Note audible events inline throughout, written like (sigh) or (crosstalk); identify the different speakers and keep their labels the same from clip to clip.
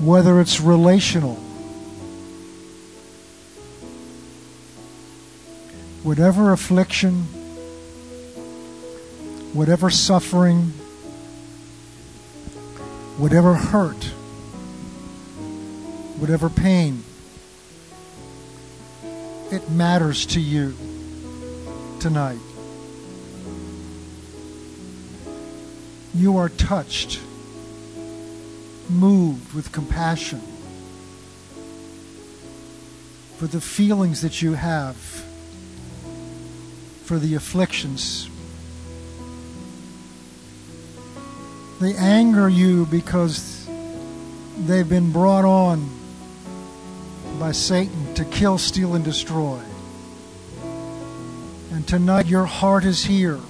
Speaker 1: whether it's relational, whatever affliction, whatever suffering, whatever hurt, whatever pain, it matters to you tonight. You are touched, moved with compassion for the feelings that you have, for the afflictions. They anger you because they've been brought on by Satan to kill, steal, and destroy. And tonight your heart is here.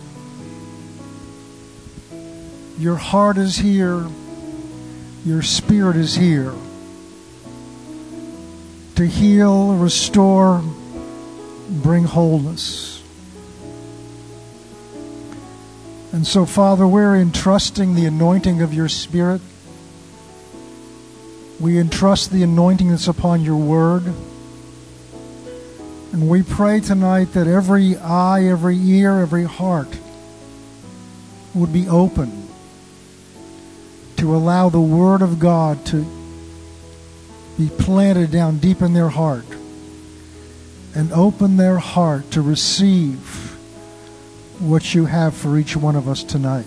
Speaker 1: Your heart is here. Your spirit is here to heal, restore, bring wholeness. And so, Father, we're entrusting the anointing of your Spirit. We entrust the anointing that's upon your word. And we pray tonight that every eye, every ear, every heart would be open to allow the Word of God to be planted down deep in their heart and open their heart to receive what you have for each one of us tonight.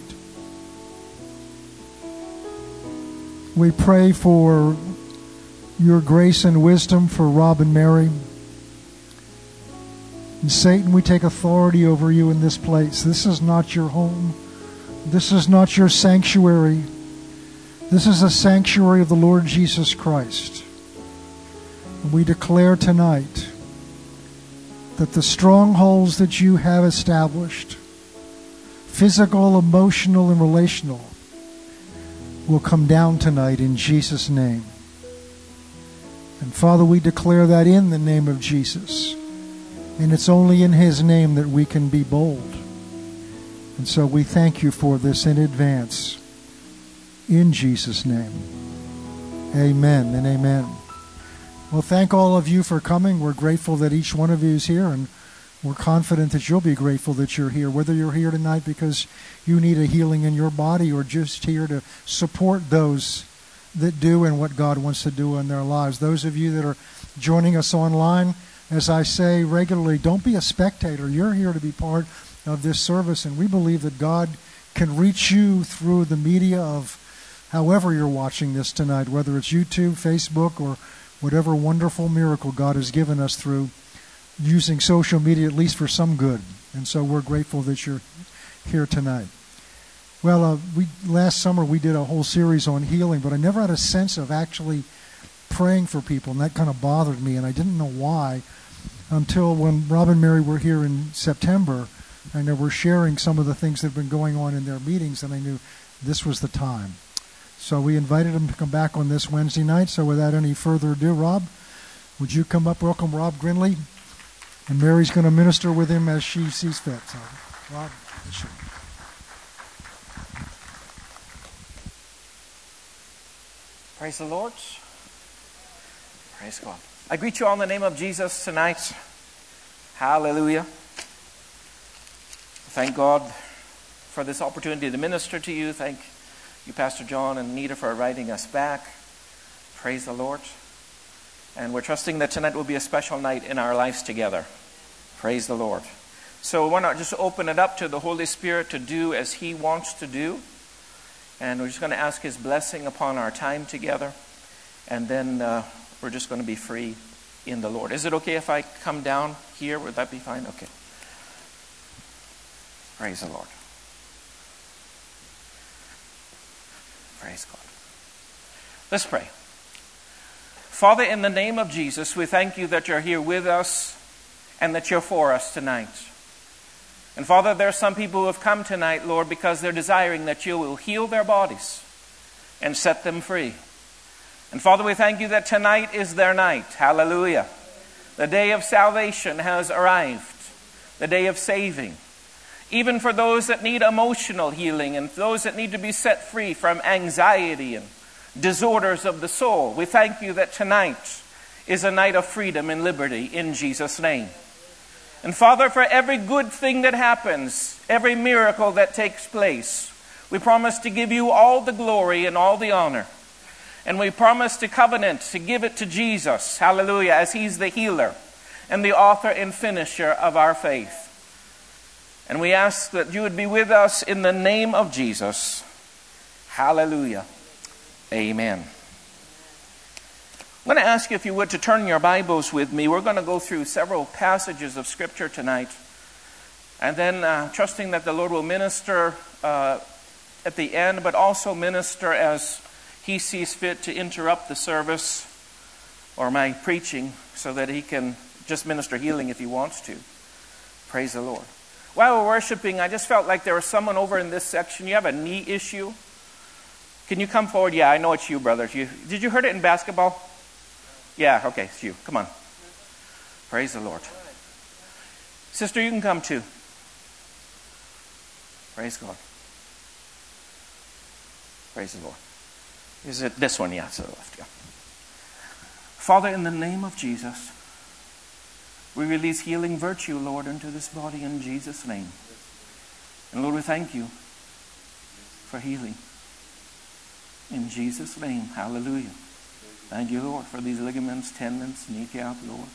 Speaker 1: We pray for your grace and wisdom for Rob and Mary. And Satan, we take authority over you in this place. This is not your home. This is not your sanctuary. This is a sanctuary of the Lord Jesus Christ. And we declare tonight that the strongholds that you have established, physical, emotional, and relational, will come down tonight in Jesus' name. And Father, we declare that in the name of Jesus. And it's only in His name that we can be bold. And so we thank you for this in advance. In Jesus' name. Amen and amen. Well, thank all of you for coming. We're grateful that each one of you is here, and we're confident that you'll be grateful that you're here, whether you're here tonight because you need a healing in your body or just here to support those that do and what God wants to do in their lives. Those of you that are joining us online, as I say regularly, don't be a spectator. You're here to be part of this service, and we believe that God can reach you through the media of however you're watching this tonight, whether it's YouTube, Facebook, or whatever wonderful miracle God has given us through using social media, at least for some good. And so we're grateful that you're here tonight. Well, uh, we last summer we did a whole series on healing, but I never had a sense of actually praying for people, and that kind of bothered me, and I didn't know why until when Rob and Mary were here in September, and they were sharing some of the things that have been going on in their meetings, and I knew this was the time. So we invited him to come back on this Wednesday night. So without any further ado, Rob, would you come up? Welcome, Rob Grinley. And Mary's going to minister with him as she sees fit. So, Rob.
Speaker 2: Praise the Lord. Praise God. I greet you all in the name of Jesus tonight. Hallelujah. Thank God for this opportunity to minister to you. Thank you, Pastor John and Nita, for inviting us back. Praise the Lord. And we're trusting that tonight will be a special night in our lives together. Praise the Lord. So why not just open it up to the Holy Spirit to do as He wants to do? And we're just going to ask His blessing upon our time together. And then uh, we're just going to be free in the Lord. Is it okay if I come down here? Would that be fine? Okay. Praise the Lord. Praise God. Let's pray. Father, in the name of Jesus, we thank you that you're here with us and that you're for us tonight. And Father, there are some people who have come tonight, Lord, because they're desiring that you will heal their bodies and set them free. And Father, we thank you that tonight is their night. Hallelujah. The day of salvation has arrived, the day of saving. Even for those that need emotional healing and those that need to be set free from anxiety and disorders of the soul. We thank you that tonight is a night of freedom and liberty in Jesus' name. And Father, for every good thing that happens, every miracle that takes place, we promise to give you all the glory and all the honor. And we promise to covenant to give it to Jesus, hallelujah, as He's the healer and the author and finisher of our faith. And we ask that you would be with us in the name of Jesus. Hallelujah. Amen. I'm going to ask you, if you would, to turn your Bibles with me. We're going to go through several passages of Scripture tonight. And then, uh, trusting that the Lord will minister uh, at the end, but also minister as He sees fit to interrupt the service or my preaching so that He can just minister healing if He wants to. Praise the Lord. While we're worshiping, I just felt like there was someone over in this section. You have a knee issue. Can you come forward? Yeah, I know it's you, brother. You, did you hurt it in basketball? Yeah, okay, it's you. Come on. Praise the Lord. Sister, you can come too. Praise God. Praise the Lord. Is it this one? Yeah, to the left. Yeah. Father, in the name of Jesus, we release healing virtue, Lord, into this body in Jesus' name. And Lord, we thank you for healing. In Jesus' name, hallelujah. Thank you, Lord, for these ligaments, tendons, kneecap, Lord.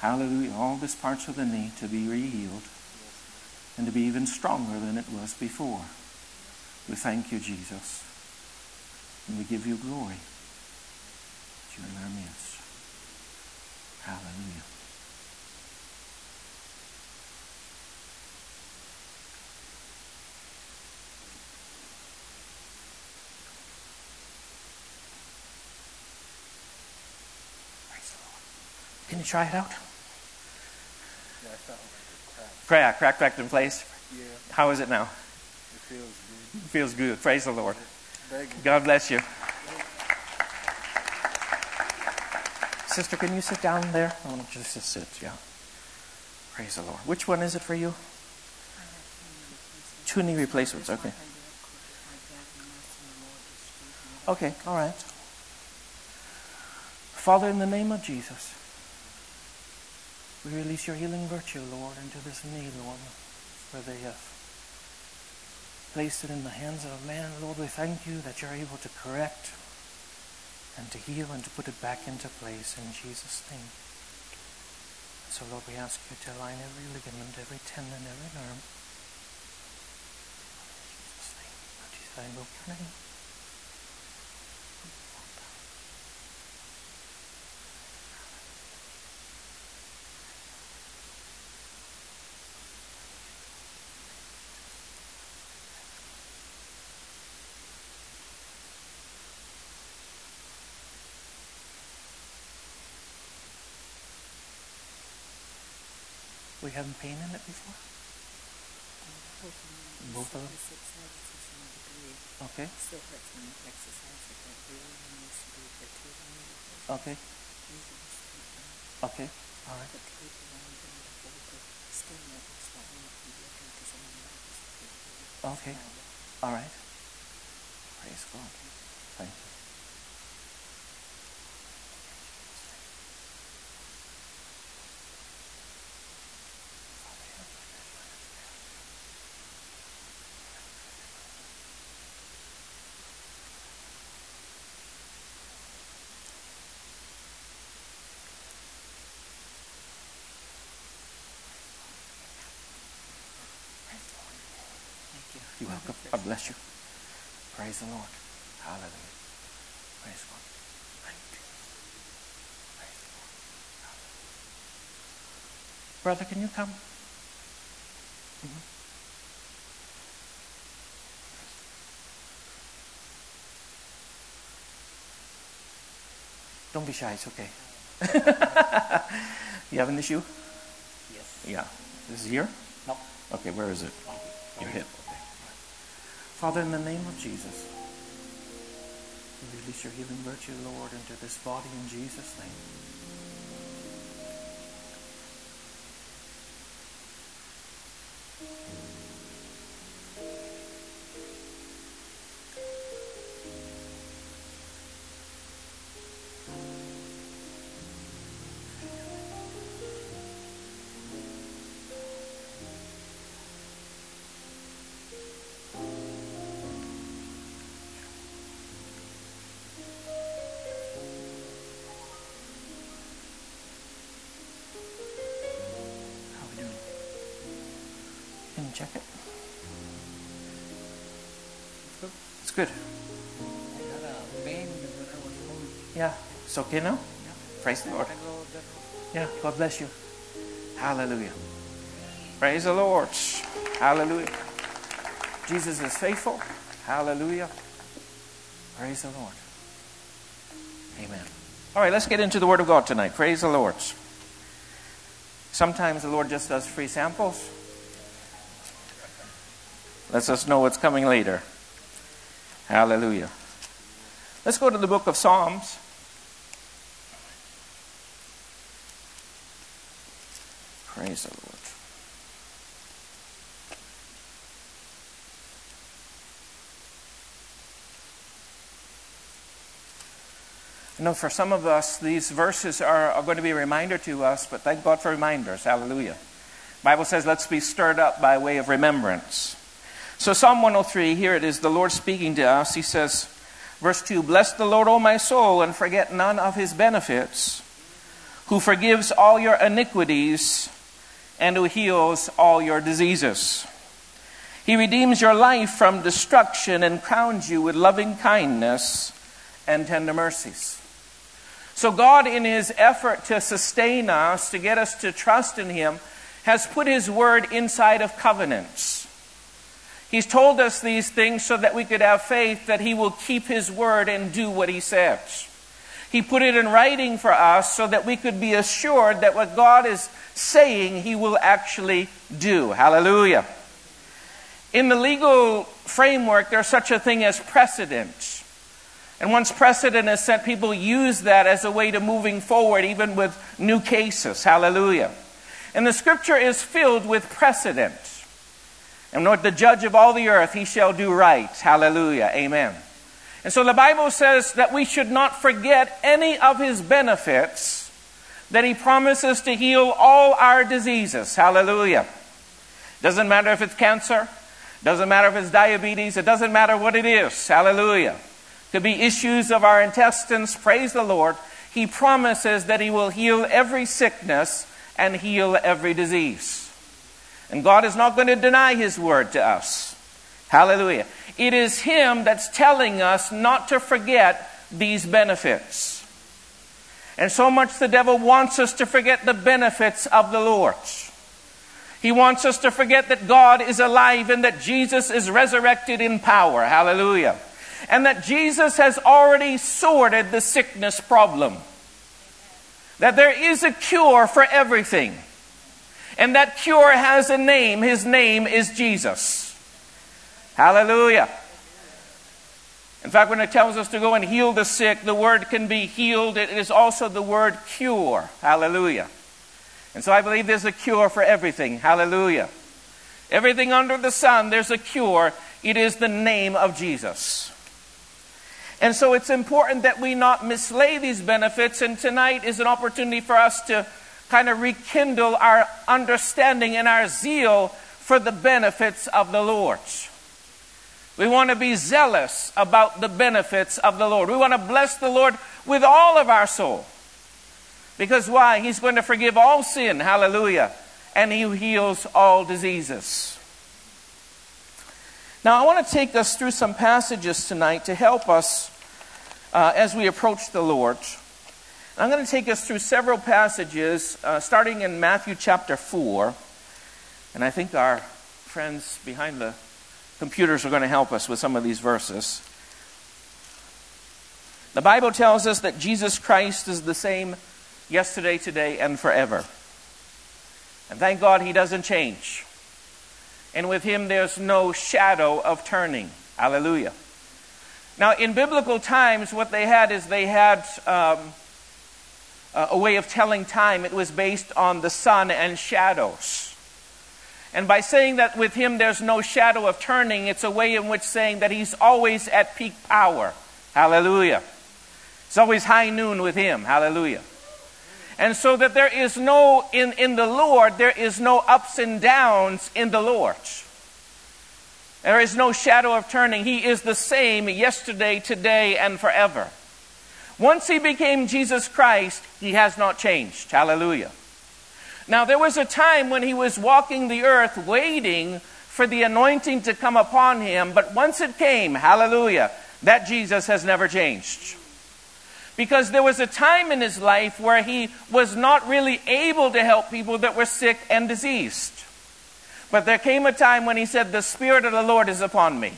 Speaker 2: Hallelujah. All these parts of the knee to be re-healed and to be even stronger than it was before. We thank you, Jesus. And we give you glory. You're in our midst. Hallelujah. You try it out?
Speaker 3: Yeah, I felt like a
Speaker 2: Crack,
Speaker 3: crack.
Speaker 2: crack back in place.
Speaker 3: Yeah,
Speaker 2: How is it now?
Speaker 3: it feels good.
Speaker 2: Feels good. Praise the Lord. God bless you. Sister, can you sit down there? I want you just to sit, yeah. Praise the Lord. Which one is it for you? Two knee replacements, okay. Okay, all right. Father, in the name of Jesus, we release your healing virtue, Lord, into this knee, Lord, where they have uh, placed it in the hands of a man. Lord, we thank you that you're able to correct and to heal and to put it back into place in Jesus' name. So, Lord, we ask you to align every ligament, every tendon, every nerve. In Jesus' name. I invoke your name. We haven't pain in it before? Both of them? Okay. Okay. Okay. All right. Okay. All right. Praise God. Thank you. Thank you. You're welcome. God bless you. Praise the Lord. Hallelujah. Praise God. Thank you. Praise the Lord. Hallelujah. Brother, can you come? Mhm. Don't be shy, it's okay. (laughs) you have an issue?
Speaker 3: Yes.
Speaker 2: Yeah. This is here?
Speaker 3: No.
Speaker 2: Okay, where is it? Your hip. Father, in the name of Jesus, we release your healing virtue, Lord, into this body in Jesus' name. It's good.
Speaker 3: I had a pain when I was home.
Speaker 2: Yeah. It's okay now? Praise the Lord.
Speaker 3: I go that
Speaker 2: Yeah. God bless you. Hallelujah. Praise the Lord. Hallelujah. Jesus is faithful. Hallelujah. Praise the Lord. Amen. All right, let's get into the Word of God tonight. Praise the Lord. Sometimes the Lord just does free samples. Lets us know what's coming later. Hallelujah. Let's go to the book of Psalms. Praise the Lord. I know for some of us, these verses are, are going to be a reminder to us, but thank God for reminders. Hallelujah. Bible says, let's be stirred up by way of remembrance. So, Psalm 103, here it is, the Lord speaking to us. He says, verse 2 Bless the Lord, O my soul, and forget none of his benefits, who forgives all your iniquities and who heals all your diseases. He redeems your life from destruction and crowns you with loving kindness and tender mercies. So, God, in His effort to sustain us, to get us to trust in Him, has put His word inside of covenants. He's told us these things so that we could have faith that He will keep His word and do what He says. He put it in writing for us so that we could be assured that what God is saying, He will actually do. Hallelujah. In the legal framework, there's such a thing as precedent. And once precedent is set, people use that as a way to moving forward, even with new cases. Hallelujah. And the scripture is filled with precedent. And Lord, the judge of all the earth, he shall do right. Hallelujah. Amen. And so the Bible says that we should not forget any of his benefits, that he promises to heal all our diseases. Hallelujah. Doesn't matter if it's cancer, doesn't matter if it's diabetes, it doesn't matter what it is. Hallelujah. Could be issues of our intestines. Praise the Lord. He promises that he will heal every sickness and heal every disease. And God is not going to deny his word to us. Hallelujah. It is him that's telling us not to forget these benefits. And so much the devil wants us to forget the benefits of the Lord. He wants us to forget that God is alive and that Jesus is resurrected in power. Hallelujah. And that Jesus has already sorted the sickness problem. That there is a cure for everything. And that cure has a name. His name is Jesus. Hallelujah. In fact, when it tells us to go and heal the sick, the word can be healed. It is also the word cure. Hallelujah. And so I believe there's a cure for everything. Hallelujah. Everything under the sun, there's a cure. It is the name of Jesus. And so it's important that we not mislay these benefits. And tonight is an opportunity for us to kind of rekindle our understanding and our zeal for the benefits of the Lord. We want to be zealous about the benefits of the Lord. We want to bless the Lord with all of our soul. Because why? He's going to forgive all sin. Hallelujah. And He heals all diseases. Now, I want to take us through some passages tonight to help us uh, as we approach the Lord. I'm going to take us through several passages, uh, starting in Matthew chapter 4. And I think our friends behind the computers are going to help us with some of these verses. The Bible tells us that Jesus Christ is the same yesterday, today, and forever. And thank God he doesn't change. And with him, there's no shadow of turning. Hallelujah. Now, in biblical times, what they had is they had um, Uh, a way of telling time. It was based on the sun and shadows. And by saying that with him there's no shadow of turning, it's a way in which saying that he's always at peak power. Hallelujah. It's always high noon with him. Hallelujah. And so that there is no, in, in the Lord, there is no ups and downs in the Lord. There is no shadow of turning. He is the same yesterday, today, and forever. Once he became Jesus Christ, he has not changed. Hallelujah. Now, there was a time when he was walking the earth waiting for the anointing to come upon him, but once it came, hallelujah, that Jesus has never changed. Because there was a time in his life where he was not really able to help people that were sick and diseased. But there came a time when he said, The Spirit of the Lord is upon me.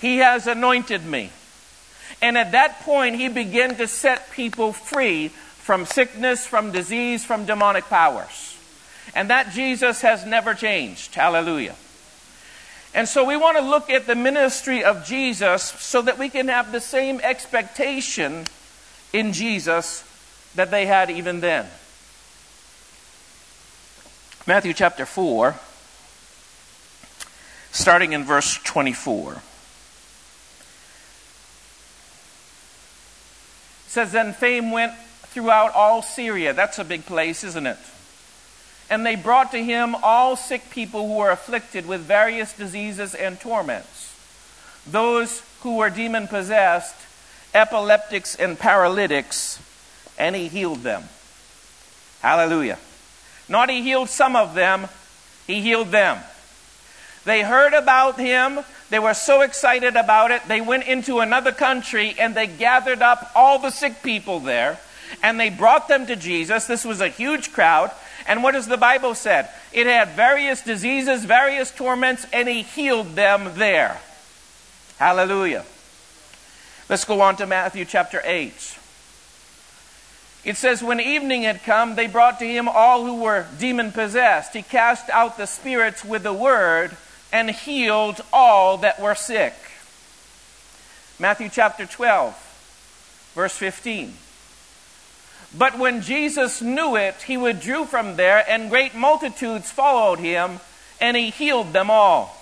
Speaker 2: He has anointed me. And at that point, he began to set people free from sickness, from disease, from demonic powers. And that Jesus has never changed. Hallelujah. And so we want to look at the ministry of Jesus so that we can have the same expectation in Jesus that they had even then. Matthew chapter 4 starting in verse 24. Says, Then fame went throughout all Syria. That's a big place, isn't it? And they brought to him all sick people who were afflicted with various diseases and torments, those who were demon possessed, epileptics, and paralytics, and he healed them. Hallelujah. Not he healed some of them, he healed them. They heard about him. They were so excited about it. They went into another country and they gathered up all the sick people there and they brought them to Jesus. This was a huge crowd. And what does the Bible said? It had various diseases, various torments, and he healed them there. Hallelujah. Let's go on to Matthew chapter 8. It says, When evening had come, they brought to him all who were demon possessed. He cast out the spirits with the word and healed all that were sick. Matthew chapter 12, verse 15. But when Jesus knew it, he withdrew from there, and great multitudes followed him, and he healed them all.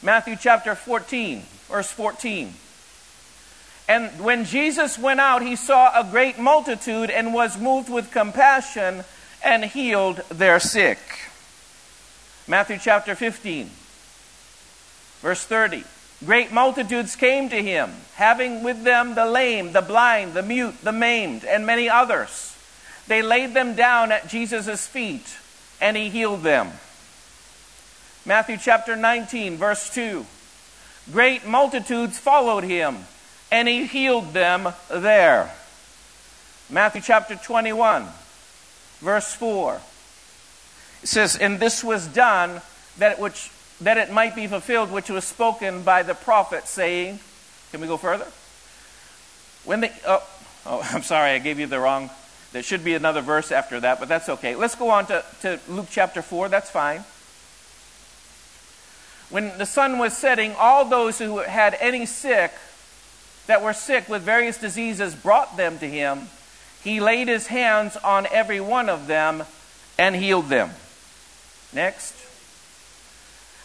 Speaker 2: Matthew chapter 14, verse 14. And when Jesus went out, he saw a great multitude and was moved with compassion and healed their sick. Matthew chapter 15, verse 30. Great multitudes came to him, having with them the lame, the blind, the mute, the maimed, and many others. They laid them down at Jesus' feet, and he healed them. Matthew chapter 19, verse 2. Great multitudes followed him, and he healed them there. Matthew chapter 21, verse 4. Says, And this was done that it, which, that it might be fulfilled, which was spoken by the prophet, saying, Can we go further? When the, oh, oh, (laughs) I'm sorry, I gave you the wrong. There should be another verse after that, but that's okay. Let's go on to, to Luke chapter 4. That's fine. When the sun was setting, all those who had any sick, that were sick with various diseases, brought them to him. He laid his hands on every one of them and healed them. Next.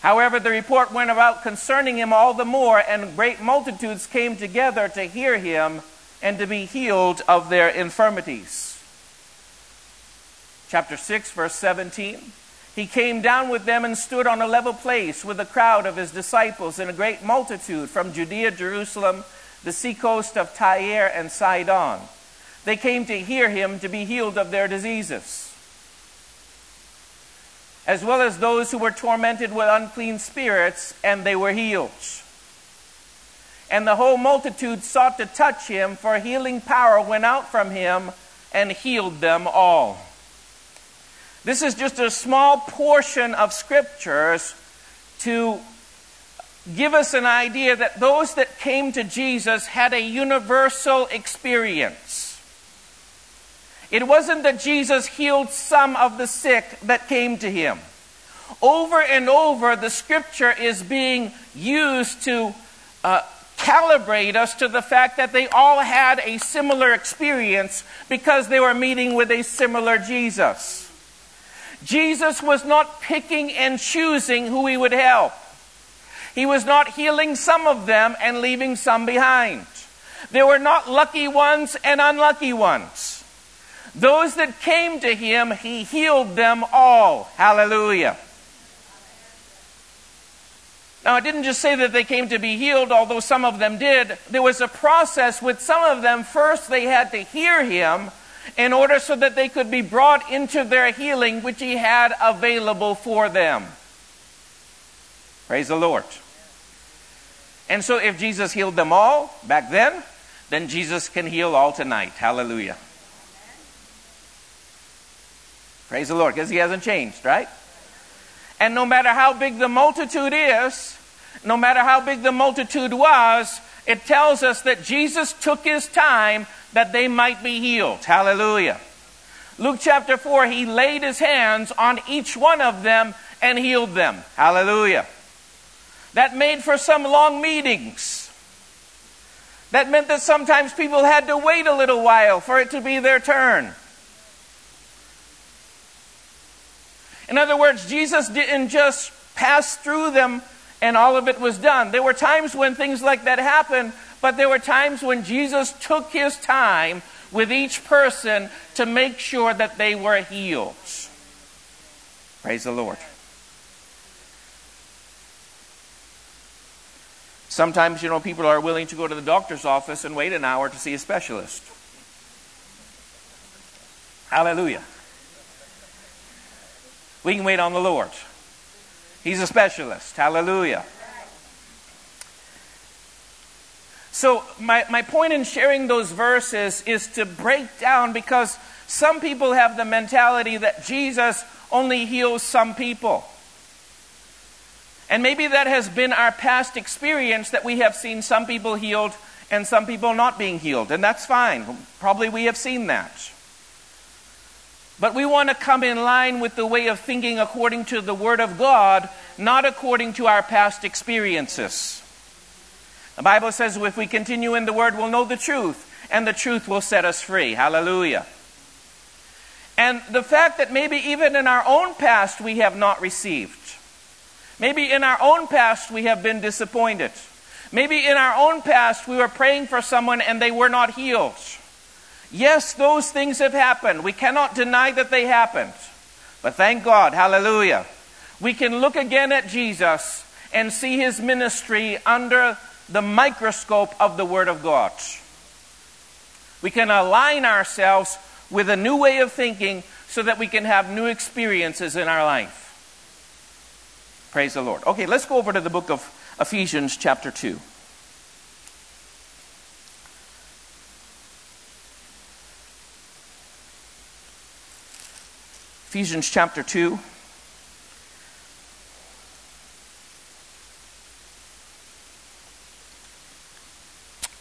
Speaker 2: However, the report went about concerning him all the more, and great multitudes came together to hear him and to be healed of their infirmities. Chapter 6, verse 17. He came down with them and stood on a level place with a crowd of his disciples and a great multitude from Judea, Jerusalem, the seacoast of Tyre, and Sidon. They came to hear him to be healed of their diseases as well as those who were tormented with unclean spirits, and they were healed. And the whole multitude sought to touch him, for healing power went out from him and healed them all. This is just a small portion of scriptures to give us an idea that those that came to Jesus had a universal experience. It wasn't that Jesus healed some of the sick that came to him. Over and over, the scripture is being used to uh, calibrate us to the fact that they all had a similar experience because they were meeting with a similar Jesus. Jesus was not picking and choosing who he would help. He was not healing some of them and leaving some behind. There were not lucky ones and unlucky ones. Those that came to him, he healed them all. Hallelujah. Now, it didn't just say that they came to be healed, although some of them did. There was a process with some of them. First, they had to hear him in order so that they could be brought into their healing, which he had available for them. Praise the Lord. And so, if Jesus healed them all back then, then Jesus can heal all tonight. Hallelujah. Praise the Lord, because he hasn't changed, right? And no matter how big the multitude is, no matter how big the multitude was, it tells us that Jesus took his time that they might be healed. Hallelujah. Luke chapter 4, he laid his hands on each one of them and healed them. Hallelujah. That made for some long meetings. That meant that sometimes people had to wait a little while for it to be their turn. In other words, Jesus didn't just pass through them and all of it was done. There were times when things like that happened, but there were times when Jesus took his time with each person to make sure that they were healed. Praise the Lord. Sometimes, you know, people are willing to go to the doctor's office and wait an hour to see a specialist. Hallelujah. We can wait on the Lord. He's a specialist. Hallelujah. So, my, my point in sharing those verses is to break down because some people have the mentality that Jesus only heals some people. And maybe that has been our past experience that we have seen some people healed and some people not being healed. And that's fine. Probably we have seen that. But we want to come in line with the way of thinking according to the Word of God, not according to our past experiences. The Bible says if we continue in the Word, we'll know the truth, and the truth will set us free. Hallelujah. And the fact that maybe even in our own past we have not received. Maybe in our own past we have been disappointed. Maybe in our own past we were praying for someone and they were not healed. Yes, those things have happened. We cannot deny that they happened. But thank God, hallelujah. We can look again at Jesus and see his ministry under the microscope of the Word of God. We can align ourselves with a new way of thinking so that we can have new experiences in our life. Praise the Lord. Okay, let's go over to the book of Ephesians, chapter 2. Ephesians chapter 2.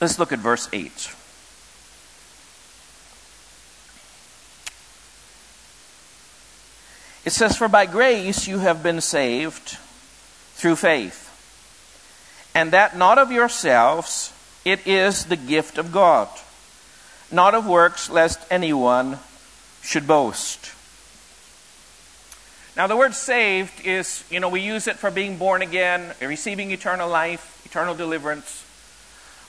Speaker 2: Let's look at verse 8. It says, For by grace you have been saved through faith, and that not of yourselves, it is the gift of God, not of works, lest anyone should boast. Now, the word saved is, you know, we use it for being born again, receiving eternal life, eternal deliverance.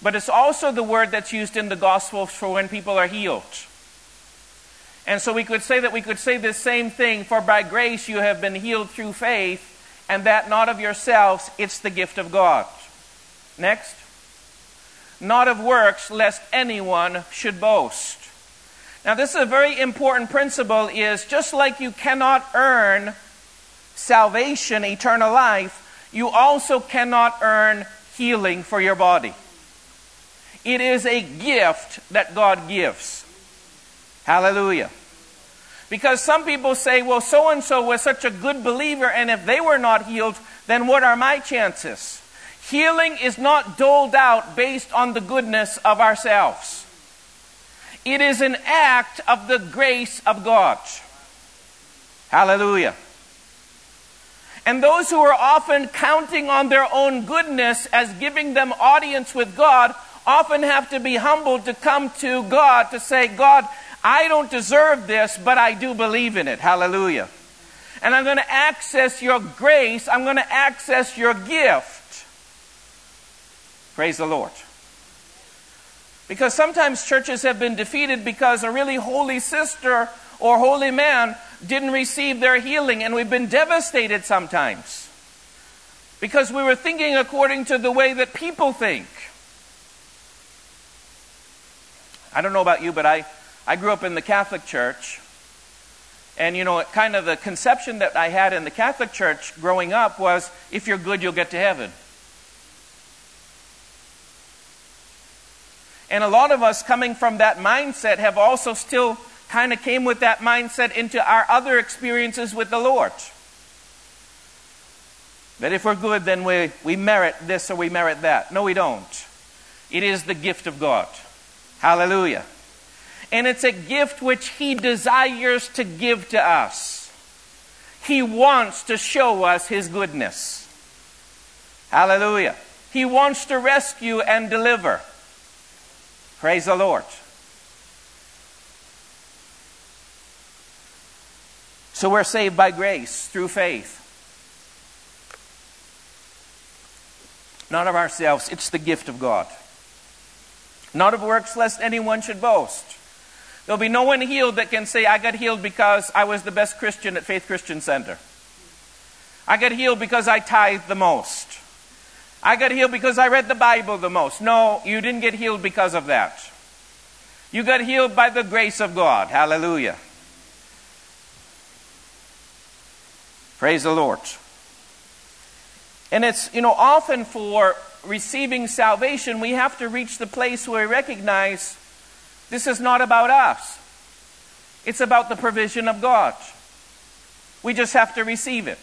Speaker 2: But it's also the word that's used in the Gospels for when people are healed. And so we could say that we could say the same thing for by grace you have been healed through faith, and that not of yourselves, it's the gift of God. Next. Not of works, lest anyone should boast. Now, this is a very important principle is just like you cannot earn salvation, eternal life, you also cannot earn healing for your body. It is a gift that God gives. Hallelujah. Because some people say, well, so and so was such a good believer, and if they were not healed, then what are my chances? Healing is not doled out based on the goodness of ourselves. It is an act of the grace of God. Hallelujah. And those who are often counting on their own goodness as giving them audience with God often have to be humbled to come to God to say, God, I don't deserve this, but I do believe in it. Hallelujah. And I'm going to access your grace, I'm going to access your gift. Praise the Lord. Because sometimes churches have been defeated because a really holy sister or holy man didn't receive their healing, and we've been devastated sometimes because we were thinking according to the way that people think. I don't know about you, but I, I grew up in the Catholic Church. And, you know, kind of the conception that I had in the Catholic Church growing up was if you're good, you'll get to heaven. And a lot of us coming from that mindset have also still kind of came with that mindset into our other experiences with the Lord. That if we're good, then we, we merit this or we merit that. No, we don't. It is the gift of God. Hallelujah. And it's a gift which He desires to give to us. He wants to show us His goodness. Hallelujah. He wants to rescue and deliver. Praise the Lord. So we're saved by grace through faith. Not of ourselves, it's the gift of God. Not of works, lest anyone should boast. There'll be no one healed that can say, I got healed because I was the best Christian at Faith Christian Center. I got healed because I tithed the most. I got healed because I read the Bible the most. No, you didn't get healed because of that. You got healed by the grace of God. Hallelujah. Praise the Lord. And it's, you know, often for receiving salvation, we have to reach the place where we recognize this is not about us, it's about the provision of God. We just have to receive it.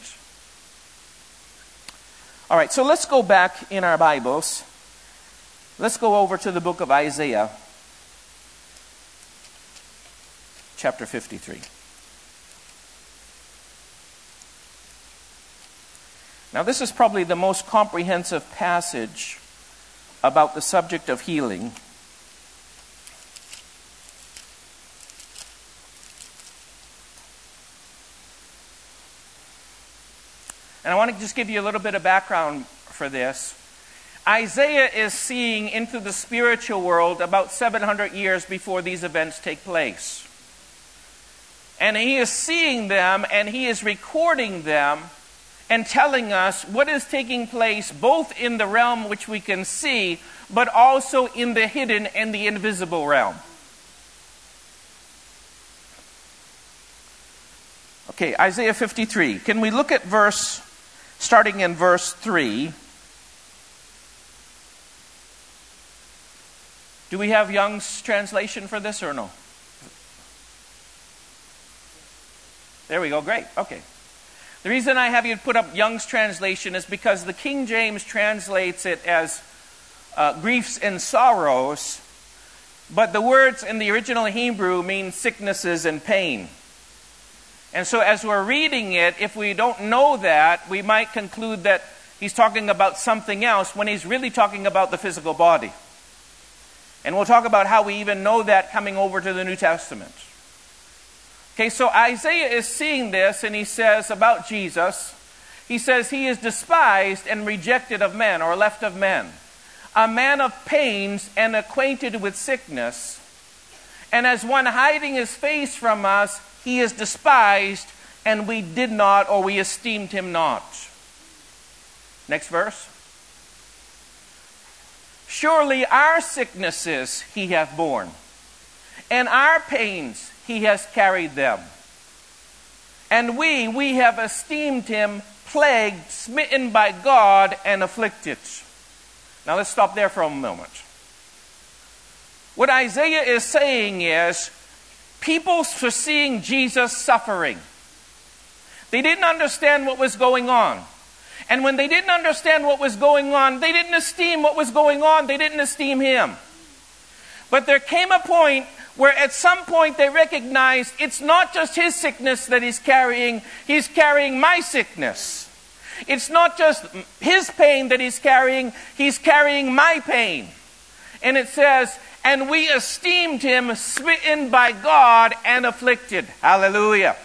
Speaker 2: All right, so let's go back in our Bibles. Let's go over to the book of Isaiah, chapter 53. Now, this is probably the most comprehensive passage about the subject of healing. And I want to just give you a little bit of background for this. Isaiah is seeing into the spiritual world about 700 years before these events take place. And he is seeing them and he is recording them and telling us what is taking place both in the realm which we can see, but also in the hidden and the invisible realm. Okay, Isaiah 53. Can we look at verse, starting in verse 3? Do we have Young's translation for this or no? There we go, great. Okay. The reason I have you put up Young's translation is because the King James translates it as uh, griefs and sorrows, but the words in the original Hebrew mean sicknesses and pain. And so, as we're reading it, if we don't know that, we might conclude that he's talking about something else when he's really talking about the physical body. And we'll talk about how we even know that coming over to the New Testament. Okay, so Isaiah is seeing this and he says about Jesus, he says he is despised and rejected of men or left of men, a man of pains and acquainted with sickness. And as one hiding his face from us, he is despised, and we did not or we esteemed him not. Next verse. Surely our sicknesses he hath borne, and our pains he has carried them. And we, we have esteemed him plagued, smitten by God, and afflicted. Now let's stop there for a moment. What Isaiah is saying is people foreseeing Jesus suffering. They didn't understand what was going on. And when they didn't understand what was going on, they didn't esteem what was going on. They didn't esteem him. But there came a point where at some point they recognized it's not just his sickness that he's carrying, he's carrying my sickness. It's not just his pain that he's carrying, he's carrying my pain. And it says, and we esteemed him smitten by God and afflicted. Hallelujah.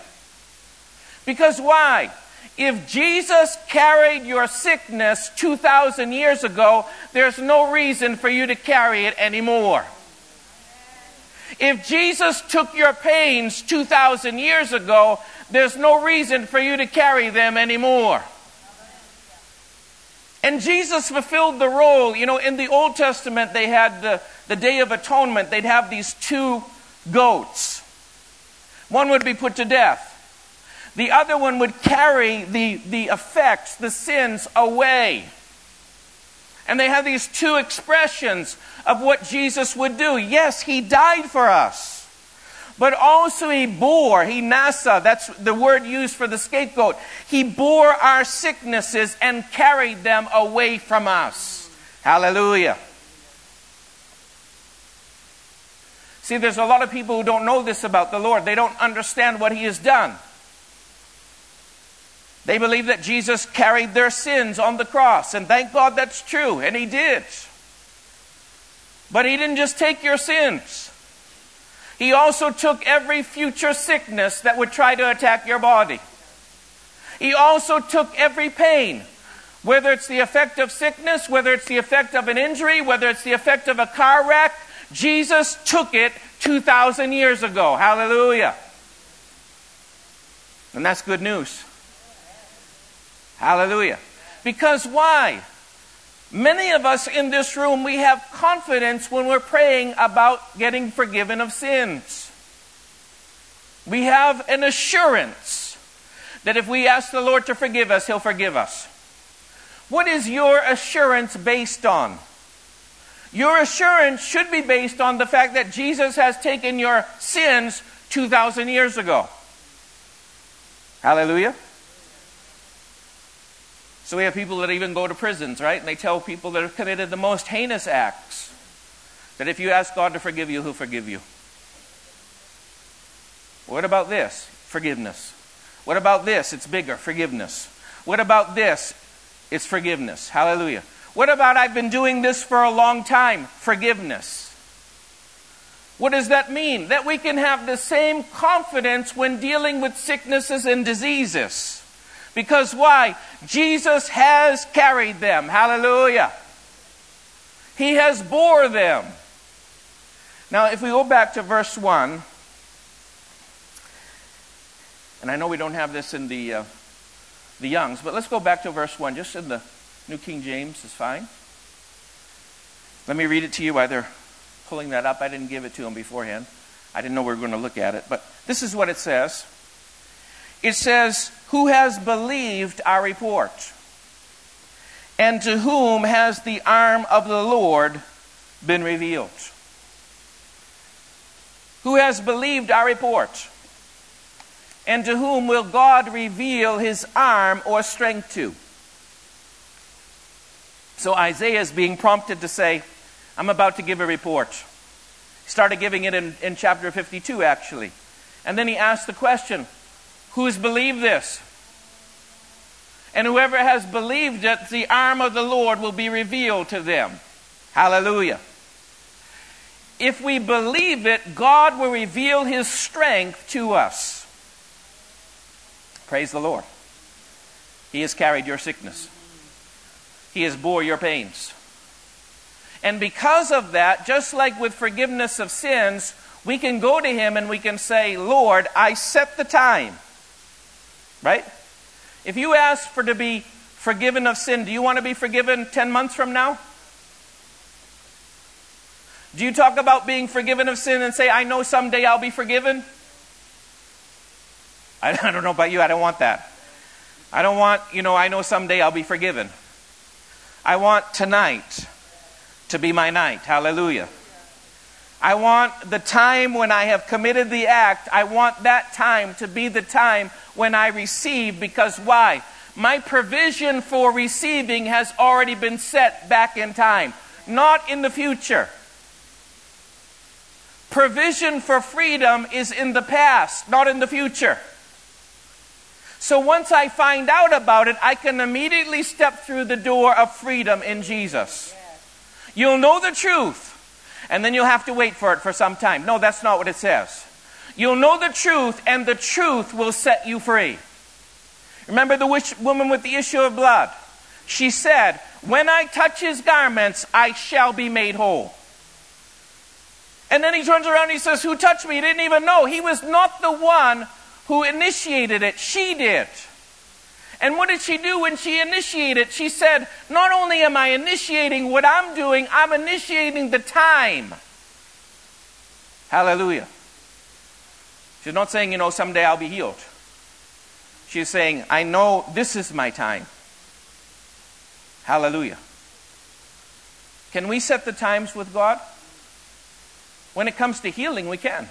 Speaker 2: Because why? If Jesus carried your sickness 2,000 years ago, there's no reason for you to carry it anymore. If Jesus took your pains 2,000 years ago, there's no reason for you to carry them anymore. And Jesus fulfilled the role. You know, in the Old Testament, they had the, the Day of Atonement, they'd have these two goats. One would be put to death, the other one would carry the, the effects, the sins away. And they have these two expressions of what Jesus would do. Yes, he died for us. But also he bore, he nasa, that's the word used for the scapegoat. He bore our sicknesses and carried them away from us. Hallelujah. See, there's a lot of people who don't know this about the Lord. They don't understand what he has done. They believe that Jesus carried their sins on the cross, and thank God that's true, and he did. But he didn't just take your sins. He also took every future sickness that would try to attack your body. He also took every pain, whether it's the effect of sickness, whether it's the effect of an injury, whether it's the effect of a car wreck. Jesus took it 2,000 years ago. Hallelujah. And that's good news. Hallelujah. Because why? Many of us in this room, we have confidence when we're praying about getting forgiven of sins. We have an assurance that if we ask the Lord to forgive us, He'll forgive us. What is your assurance based on? Your assurance should be based on the fact that Jesus has taken your sins 2,000 years ago. Hallelujah. So we have people that even go to prisons, right? And they tell people that have committed the most heinous acts that if you ask God to forgive you, He'll forgive you. What about this? Forgiveness. What about this? It's bigger. Forgiveness. What about this? It's forgiveness. Hallelujah. What about I've been doing this for a long time? Forgiveness. What does that mean? That we can have the same confidence when dealing with sicknesses and diseases. Because why? Jesus has carried them. Hallelujah. He has bore them. Now, if we go back to verse 1, and I know we don't have this in the, uh, the Youngs, but let's go back to verse 1, just in the New King James is fine. Let me read it to you while they're pulling that up. I didn't give it to them beforehand. I didn't know we were going to look at it, but this is what it says. It says, Who has believed our report? And to whom has the arm of the Lord been revealed? Who has believed our report? And to whom will God reveal his arm or strength to? So Isaiah is being prompted to say, I'm about to give a report. He started giving it in, in chapter 52, actually. And then he asked the question Who's believed this? And whoever has believed it, the arm of the Lord will be revealed to them. Hallelujah. If we believe it, God will reveal his strength to us. Praise the Lord. He has carried your sickness. He has bore your pains. And because of that, just like with forgiveness of sins, we can go to him and we can say, Lord, I set the time Right? If you ask for to be forgiven of sin, do you want to be forgiven 10 months from now? Do you talk about being forgiven of sin and say, I know someday I'll be forgiven? (laughs) I, don't know about you, I don't want that. I don't want, you know, I know someday I'll be forgiven. I want tonight to be my night. Hallelujah. I want the time when I have committed the act, I want that time to be the time when I receive because why? My provision for receiving has already been set back in time, not in the future. Provision for freedom is in the past, not in the future. So once I find out about it, I can immediately step through the door of freedom in Jesus. You'll know the truth and then you'll have to wait for it for some time. No, that's not what it says. You'll know the truth, and the truth will set you free. Remember the wish, woman with the issue of blood? She said, When I touch his garments, I shall be made whole. And then he turns around and he says, Who touched me? He didn't even know. He was not the one who initiated it, she did. And what did she do when she initiated? She said, Not only am I initiating what I'm doing, I'm initiating the time. Hallelujah. She's not saying, you know, someday I'll be healed. She's saying, I know this is my time. Hallelujah. Can we set the times with God? When it comes to healing, we can.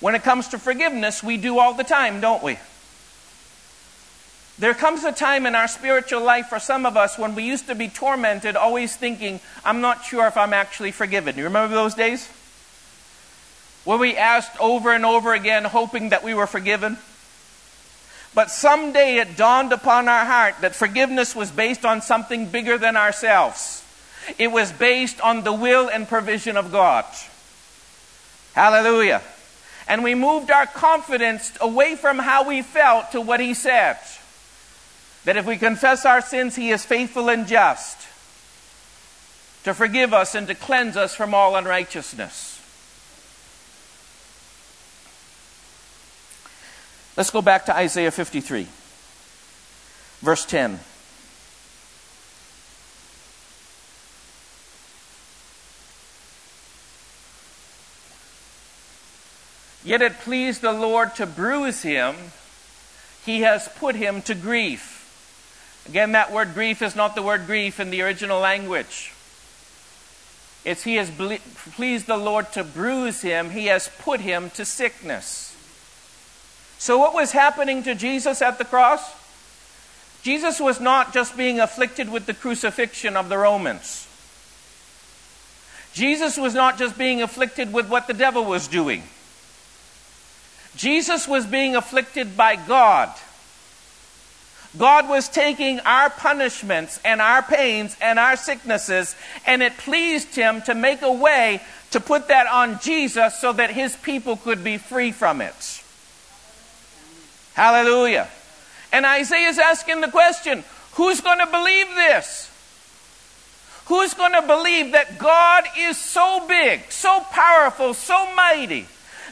Speaker 2: When it comes to forgiveness, we do all the time, don't we? There comes a time in our spiritual life for some of us when we used to be tormented, always thinking, I'm not sure if I'm actually forgiven. You remember those days? Where we asked over and over again, hoping that we were forgiven? But someday it dawned upon our heart that forgiveness was based on something bigger than ourselves. It was based on the will and provision of God. Hallelujah. And we moved our confidence away from how we felt to what He said. That if we confess our sins, He is faithful and just to forgive us and to cleanse us from all unrighteousness. Let's go back to Isaiah 53, verse 10. Yet it pleased the Lord to bruise him, he has put him to grief. Again, that word grief is not the word grief in the original language. It's he has pleased the Lord to bruise him, he has put him to sickness. So, what was happening to Jesus at the cross? Jesus was not just being afflicted with the crucifixion of the Romans. Jesus was not just being afflicted with what the devil was doing. Jesus was being afflicted by God. God was taking our punishments and our pains and our sicknesses, and it pleased Him to make a way to put that on Jesus so that His people could be free from it. Hallelujah. And Isaiah is asking the question who's going to believe this? Who's going to believe that God is so big, so powerful, so mighty,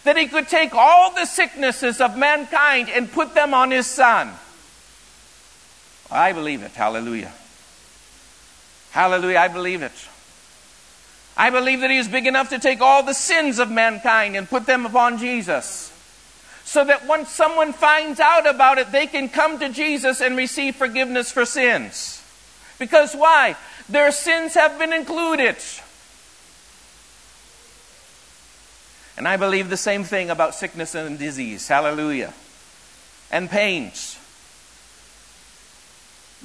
Speaker 2: that he could take all the sicknesses of mankind and put them on his son? I believe it. Hallelujah. Hallelujah. I believe it. I believe that he is big enough to take all the sins of mankind and put them upon Jesus so that once someone finds out about it, they can come to Jesus and receive forgiveness for sins. Because why? Their sins have been included. And I believe the same thing about sickness and disease. Hallelujah. And pains.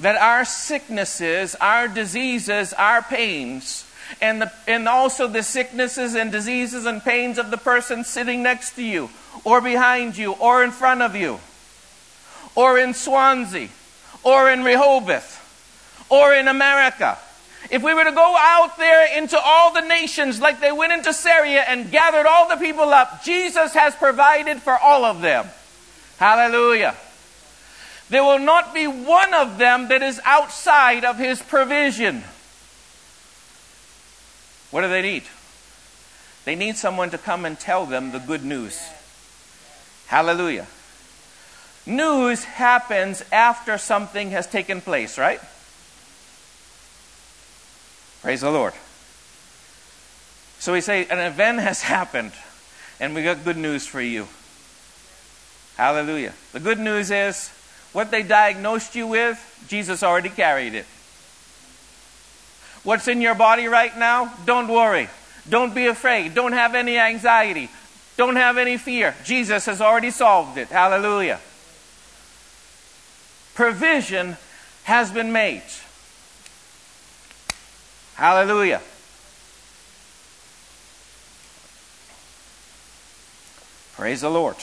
Speaker 2: That our sicknesses, our diseases, our pains, and, the, and also the sicknesses and diseases and pains of the person sitting next to you or behind you, or in front of you, or in Swansea, or in Rehoboth, or in America. If we were to go out there into all the nations like they went into Syria and gathered all the people up, Jesus has provided for all of them. Hallelujah. There will not be one of them that is outside of his provision. What do they need? They need someone to come and tell them the good news. Hallelujah. News happens after something has taken place, right? Praise the Lord. So we say an event has (laughs) happened, and we got good news for you. Hallelujah. The good news is what they diagnosed you with, Jesus already carried it. What's in your body right now, don't worry. Don't be afraid. Don't have any anxiety. Don't have any fear. Jesus has already solved it. Hallelujah. Provision has been made. Hallelujah. Praise the Lord.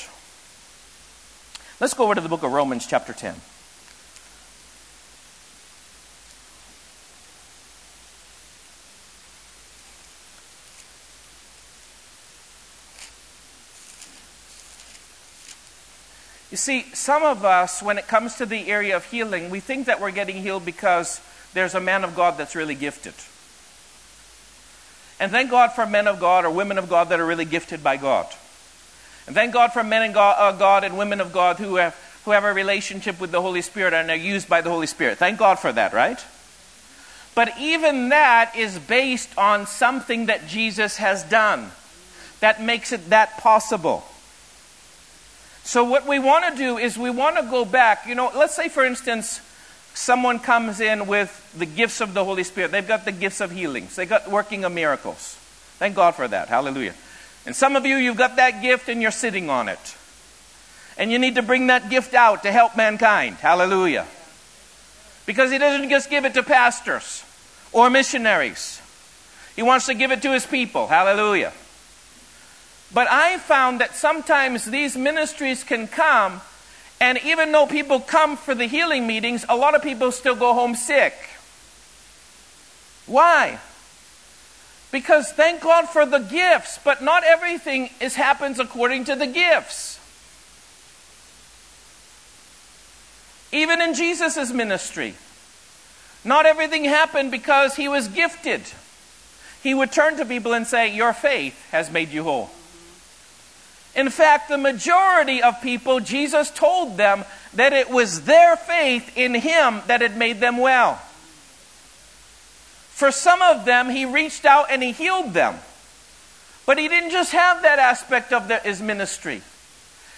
Speaker 2: Let's go over to the book of Romans, chapter 10. You see, some of us, when it comes to the area of healing, we think that we're getting healed because there's a man of God that's really gifted. And thank God for men of God or women of God that are really gifted by God. And thank God for men and God, uh, God and women of God who have, who have a relationship with the Holy Spirit and are used by the Holy Spirit. Thank God for that, right? But even that is based on something that Jesus has done that makes it that possible. So, what we want to do is we want to go back. You know, let's say, for instance, someone comes in with the gifts of the Holy Spirit. They've got the gifts of healings, they've got working of miracles. Thank God for that. Hallelujah. And some of you, you've got that gift and you're sitting on it. And you need to bring that gift out to help mankind. Hallelujah. Because He doesn't just give it to pastors or missionaries, He wants to give it to His people. Hallelujah. But I found that sometimes these ministries can come, and even though people come for the healing meetings, a lot of people still go home sick. Why? Because thank God for the gifts, but not everything is happens according to the gifts. Even in Jesus' ministry, not everything happened because he was gifted. He would turn to people and say, Your faith has made you whole. In fact, the majority of people, Jesus told them that it was their faith in Him that had made them well. For some of them, He reached out and He healed them. But He didn't just have that aspect of the, His ministry.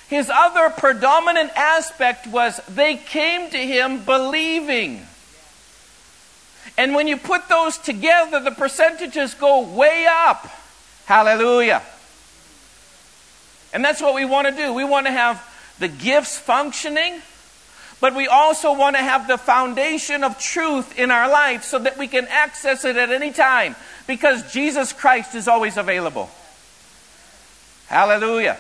Speaker 2: His other predominant aspect was they came to Him believing. And when you put those together, the percentages go way up. Hallelujah. And that's what we want to do. We want to have the gifts functioning, but we also want to have the foundation of truth in our life so that we can access it at any time because Jesus Christ is always available. Hallelujah.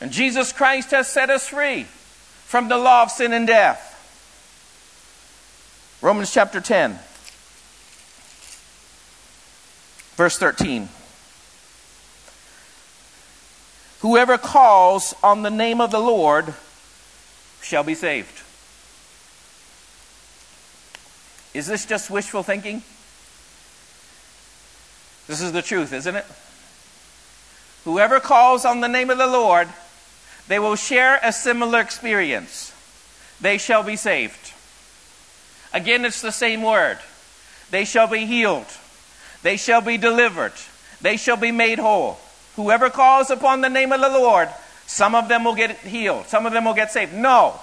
Speaker 2: And Jesus Christ has set us free from the law of sin and death. Romans chapter 10, verse 13. Whoever calls on the name of the Lord shall be saved. Is this just wishful thinking? This is the truth, isn't it? Whoever calls on the name of the Lord, they will share a similar experience. They shall be saved. Again, it's the same word. They shall be healed. They shall be delivered. They shall be made whole. Whoever calls upon the name of the Lord, some of them will get healed, some of them will get saved. No.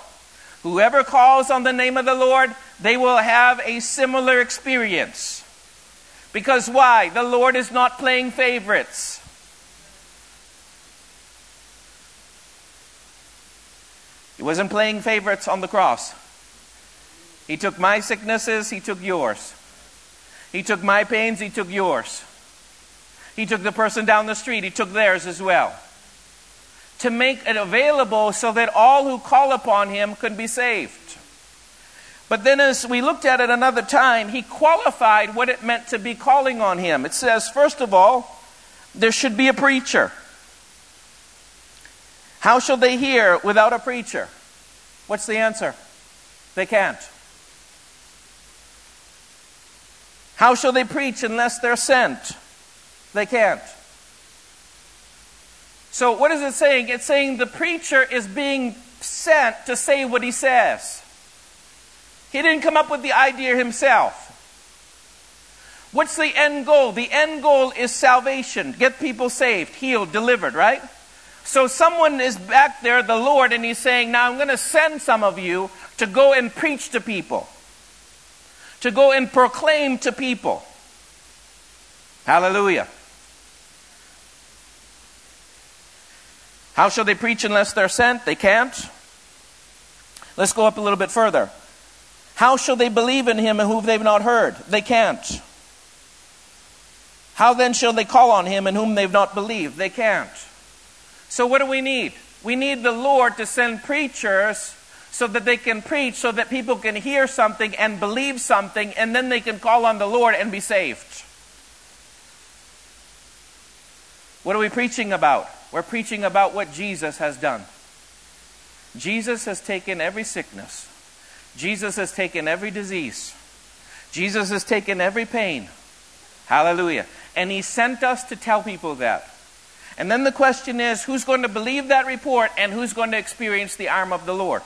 Speaker 2: Whoever calls on the name of the Lord, they will have a similar experience. Because why? The Lord is not playing favorites. He wasn't playing favorites on the cross. He took my sicknesses, He took yours. He took my pains, He took yours. He took the person down the street, he took theirs as well. To make it available so that all who call upon him could be saved. But then, as we looked at it another time, he qualified what it meant to be calling on him. It says, first of all, there should be a preacher. How shall they hear without a preacher? What's the answer? They can't. How shall they preach unless they're sent? They can't. So, what is it saying? It's saying the preacher is being sent to say what he says. He didn't come up with the idea himself. What's the end goal? The end goal is salvation. Get people saved, healed, delivered, right? So someone is back there, the Lord, and he's saying, Now I'm going to send some of you to go and preach to people, to go and proclaim to people. Hallelujah. How shall they preach unless they're sent? They can't. Let's go up a little bit further. How shall they believe in him and whom they've not heard? They can't. How then shall they call on him in whom they've not believed? They can't. So, what do we need? We need the Lord to send preachers so that they can preach, so that people can hear something and believe something, and then they can call on the Lord and be saved. What are we preaching about? We're preaching about what Jesus has done. Jesus has taken every sickness, Jesus has taken every disease, Jesus has taken every pain, Hallelujah. And he sent us to tell people that. And then the question is who's going to believe that report and who's going to experience the arm of the Lord?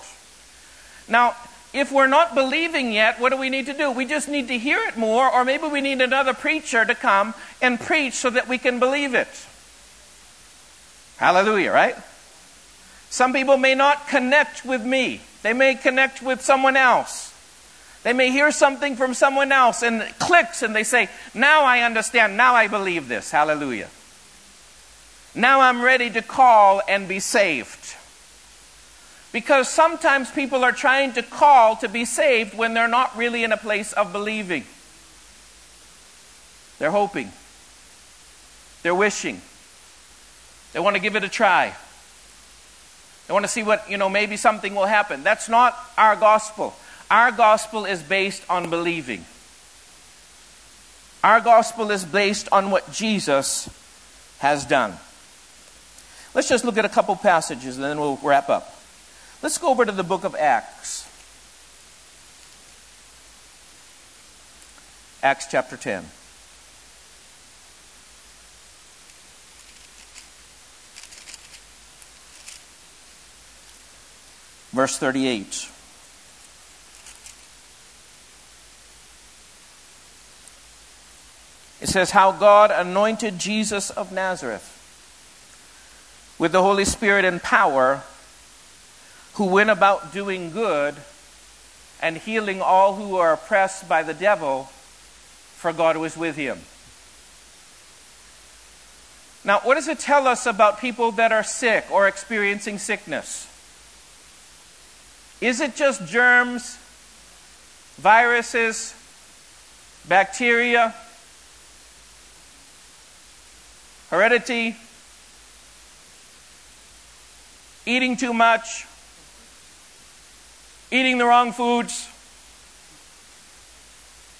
Speaker 2: Now, if we're not believing yet, what do we need to do? We just need to hear it more, or maybe we need another preacher to come and preach so that we can believe it. Hallelujah, right? Some people may not connect with me, they may connect with someone else. They may hear something from someone else and it clicks and they say, Now I understand, now I believe this. Hallelujah. Now I'm ready to call and be saved. Because sometimes people are trying to call to be saved when they're not really in a place of believing. They're hoping, they're wishing, they want to give it a try. They want to see what, you know, maybe something will happen. That's not our gospel. Our gospel is based on believing. Our gospel is based on what Jesus has done. Let's just look at a couple passages and then we'll wrap up. Let's go over to the book of Acts. Acts chapter 10. Verse 38. It says, How God anointed Jesus of Nazareth with the Holy Spirit and power, who went about doing good and healing all who are oppressed by the devil, for God was with him. Now, what does it tell us about people that are sick or experiencing sickness? Is it just germs, viruses, bacteria, heredity, eating too much, eating the wrong foods?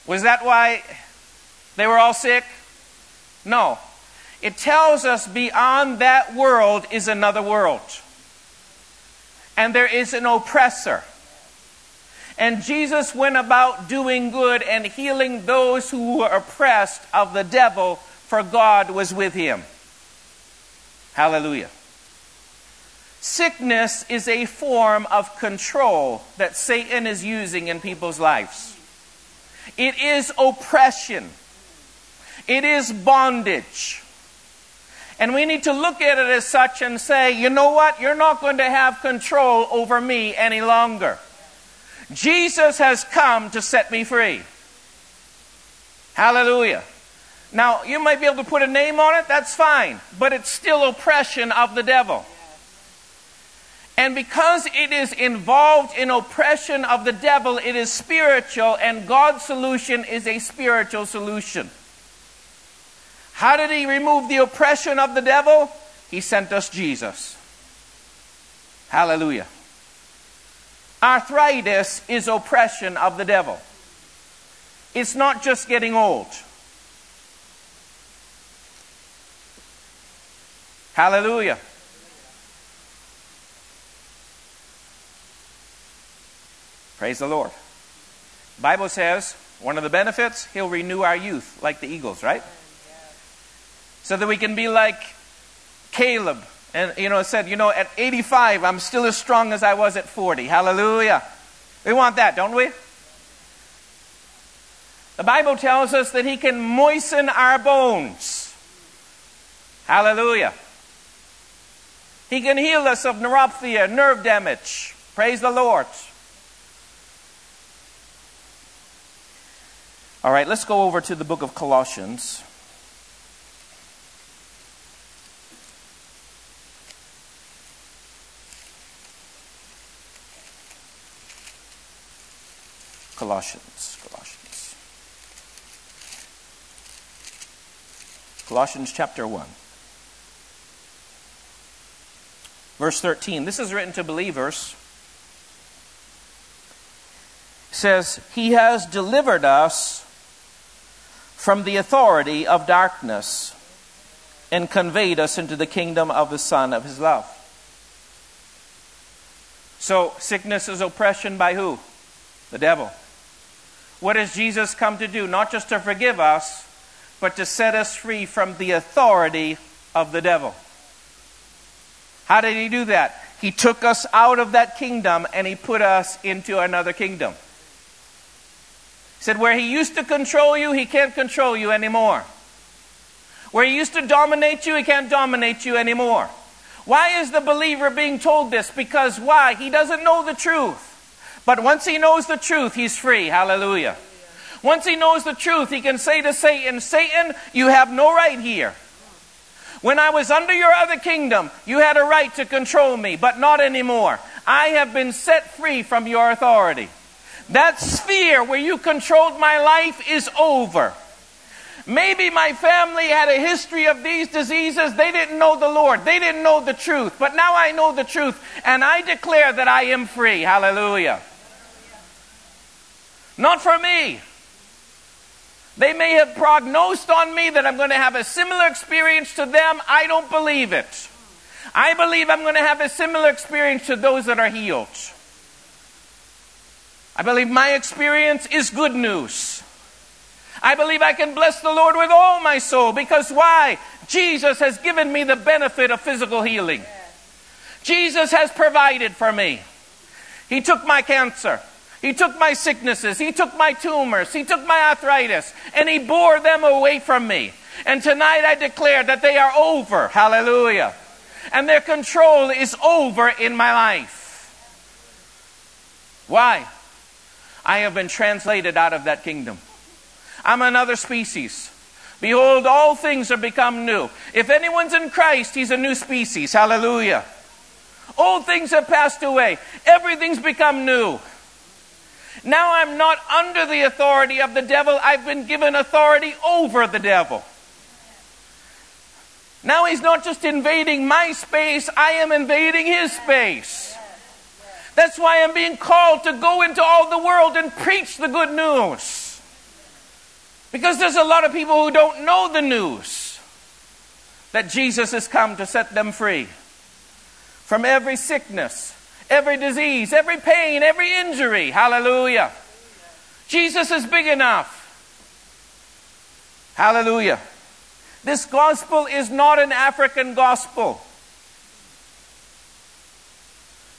Speaker 2: Was that why they were all sick? No. It tells us beyond that world is another world. And there is an oppressor. And Jesus went about doing good and healing those who were oppressed of the devil, for God was with him. Hallelujah. Sickness is a form of control that Satan is using in people's lives. It is oppression. It is bondage. And we need to look at it as such and say, you know what? You're not going to have control over me any longer. Jesus has come to set me free. Hallelujah. Now, you might be able to put a name on it, that's fine, but it's still oppression of the devil. And because it is involved in oppression of the devil, it is spiritual, and God's solution is a spiritual solution. How did he remove the oppression of the devil? He sent us Jesus. Hallelujah. Arthritis is oppression of the devil. It's not just getting old. Hallelujah. Praise the Lord. Bible says one of the benefits, he'll renew our youth like the eagles, right? So that we can be like Caleb. And, you know, said, you know, at 85, I'm still as strong as I was at 40. Hallelujah. We want that, don't we? The Bible tells us that he can moisten our bones. Hallelujah. He can heal us of neuropathy, nerve damage. Praise the Lord. All right, let's go over to the book of Colossians. Colossians, Colossians. Colossians chapter 1. Verse 13. This is written to believers. It says, He has delivered us from the authority of darkness and conveyed us into the kingdom of the Son of His love. So, sickness is oppression by who? The devil. What has Jesus come to do? Not just to forgive us, but to set us free from the authority of the devil. How did he do that? He took us out of that kingdom and he put us into another kingdom. He said, Where he used to control you, he can't control you anymore. Where he used to dominate you, he can't dominate you anymore. Why is the believer being told this? Because why? He doesn't know the truth. But once he knows the truth, he's free. Hallelujah. Once he knows the truth, he can say to Satan, Satan, you have no right here. When I was under your other kingdom, you had a right to control me, but not anymore. I have been set free from your authority. That sphere where you controlled my life is over. Maybe my family had a history of these diseases. They didn't know the Lord. They didn't know the truth. But now I know the truth, and I declare that I am free. Hallelujah. Not for me. They may have prognosed on me that I'm going to have a similar experience to them. I don't believe it. I believe I'm going to have a similar experience to those that are healed. I believe my experience is good news. I believe I can bless the Lord with all my soul because why? Jesus has given me the benefit of physical healing. Jesus has provided for me. He took my cancer. He took my sicknesses. He took my tumors. He took my arthritis. And He bore them away from me. And tonight I declare that they are over. Hallelujah. And their control is over in my life. Why? I have been translated out of that kingdom. I'm another species. Behold, all things are become new. If anyone's in Christ, he's a new species. Hallelujah. Old things have passed away. Everything's become new. Now I'm not under the authority of the devil, I've been given authority over the devil. Now he's not just invading my space, I am invading his space. That's why I'm being called to go into all the world and preach the good news. Because there's a lot of people who don't know the news that Jesus has come to set them free from every sickness, every disease, every pain, every injury. Hallelujah. Jesus is big enough. Hallelujah. This gospel is not an African gospel.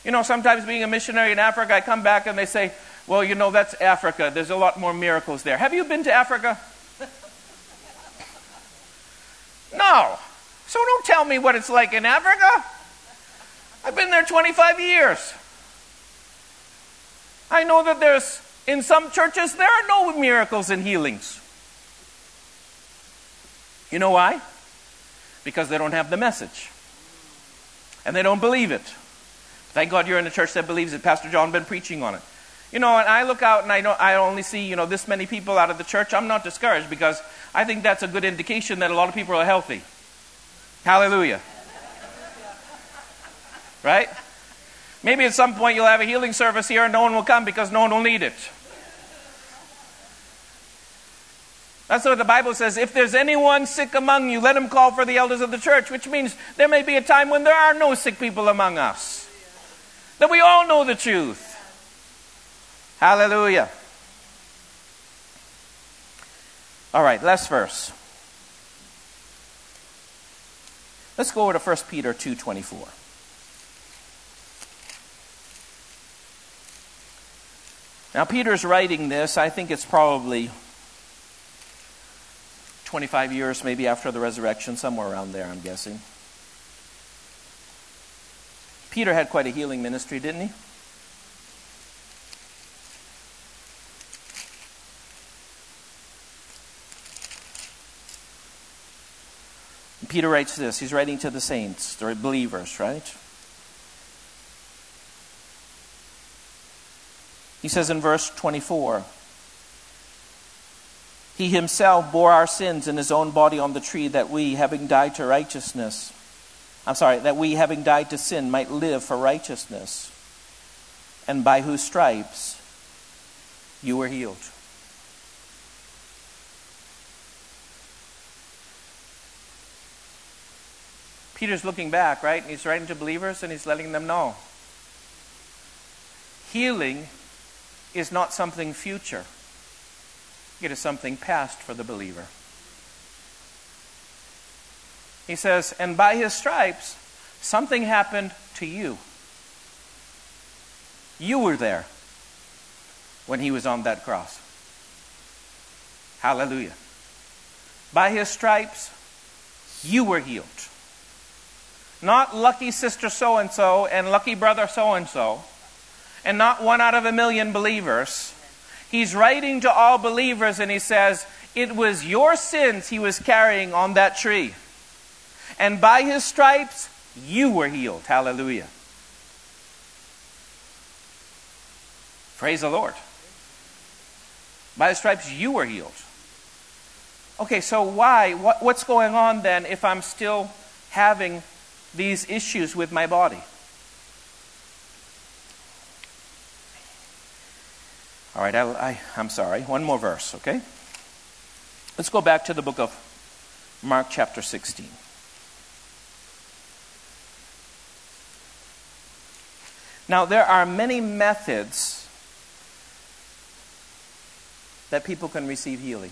Speaker 2: You know, sometimes being a missionary in Africa, I come back and they say, well, you know, that's Africa. There's a lot more miracles there. Have you been to Africa? (laughs) no. So don't tell me what it's like in Africa. I've been there 25 years. I know that there's, in some churches, there are no miracles and healings. You know why? Because they don't have the message. And they don't believe it. Thank God you're in a church that believes it. Pastor John been preaching on it. You know, and I look out and I know I only see, you know, this many people out of the church. I'm not discouraged because I think that's a good indication that a lot of people are healthy. Hallelujah. Right? Maybe at some point you'll have a healing service here and no one will come because no one will need it. That's what the Bible says. If there's anyone sick among you, let him call for the elders of the church, which means there may be a time when there are no sick people among us. That we all know the truth. Hallelujah. All right, last verse. Let's go over to 1 Peter 2:24. Now Peter's writing this, I think it's probably 25 years maybe after the resurrection, somewhere around there, I'm guessing. Peter had quite a healing ministry, didn't he? Peter writes this. He's writing to the saints, the believers, right? He says in verse 24 He himself bore our sins in his own body on the tree, that we, having died to righteousness, I'm sorry, that we, having died to sin, might live for righteousness, and by whose stripes you were healed. Peter's looking back, right? And he's writing to believers and he's letting them know. Healing is not something future, it is something past for the believer. He says, And by his stripes, something happened to you. You were there when he was on that cross. Hallelujah. By his stripes, you were healed. Not lucky sister so and so and lucky brother so and so, and not one out of a million believers. He's writing to all believers and he says, It was your sins he was carrying on that tree. And by his stripes, you were healed. Hallelujah. Praise the Lord. By the stripes, you were healed. Okay, so why? What, what's going on then if I'm still having these issues with my body? All right, I, I'm sorry. One more verse, okay? Let's go back to the book of Mark, chapter 16. Now, there are many methods that people can receive healing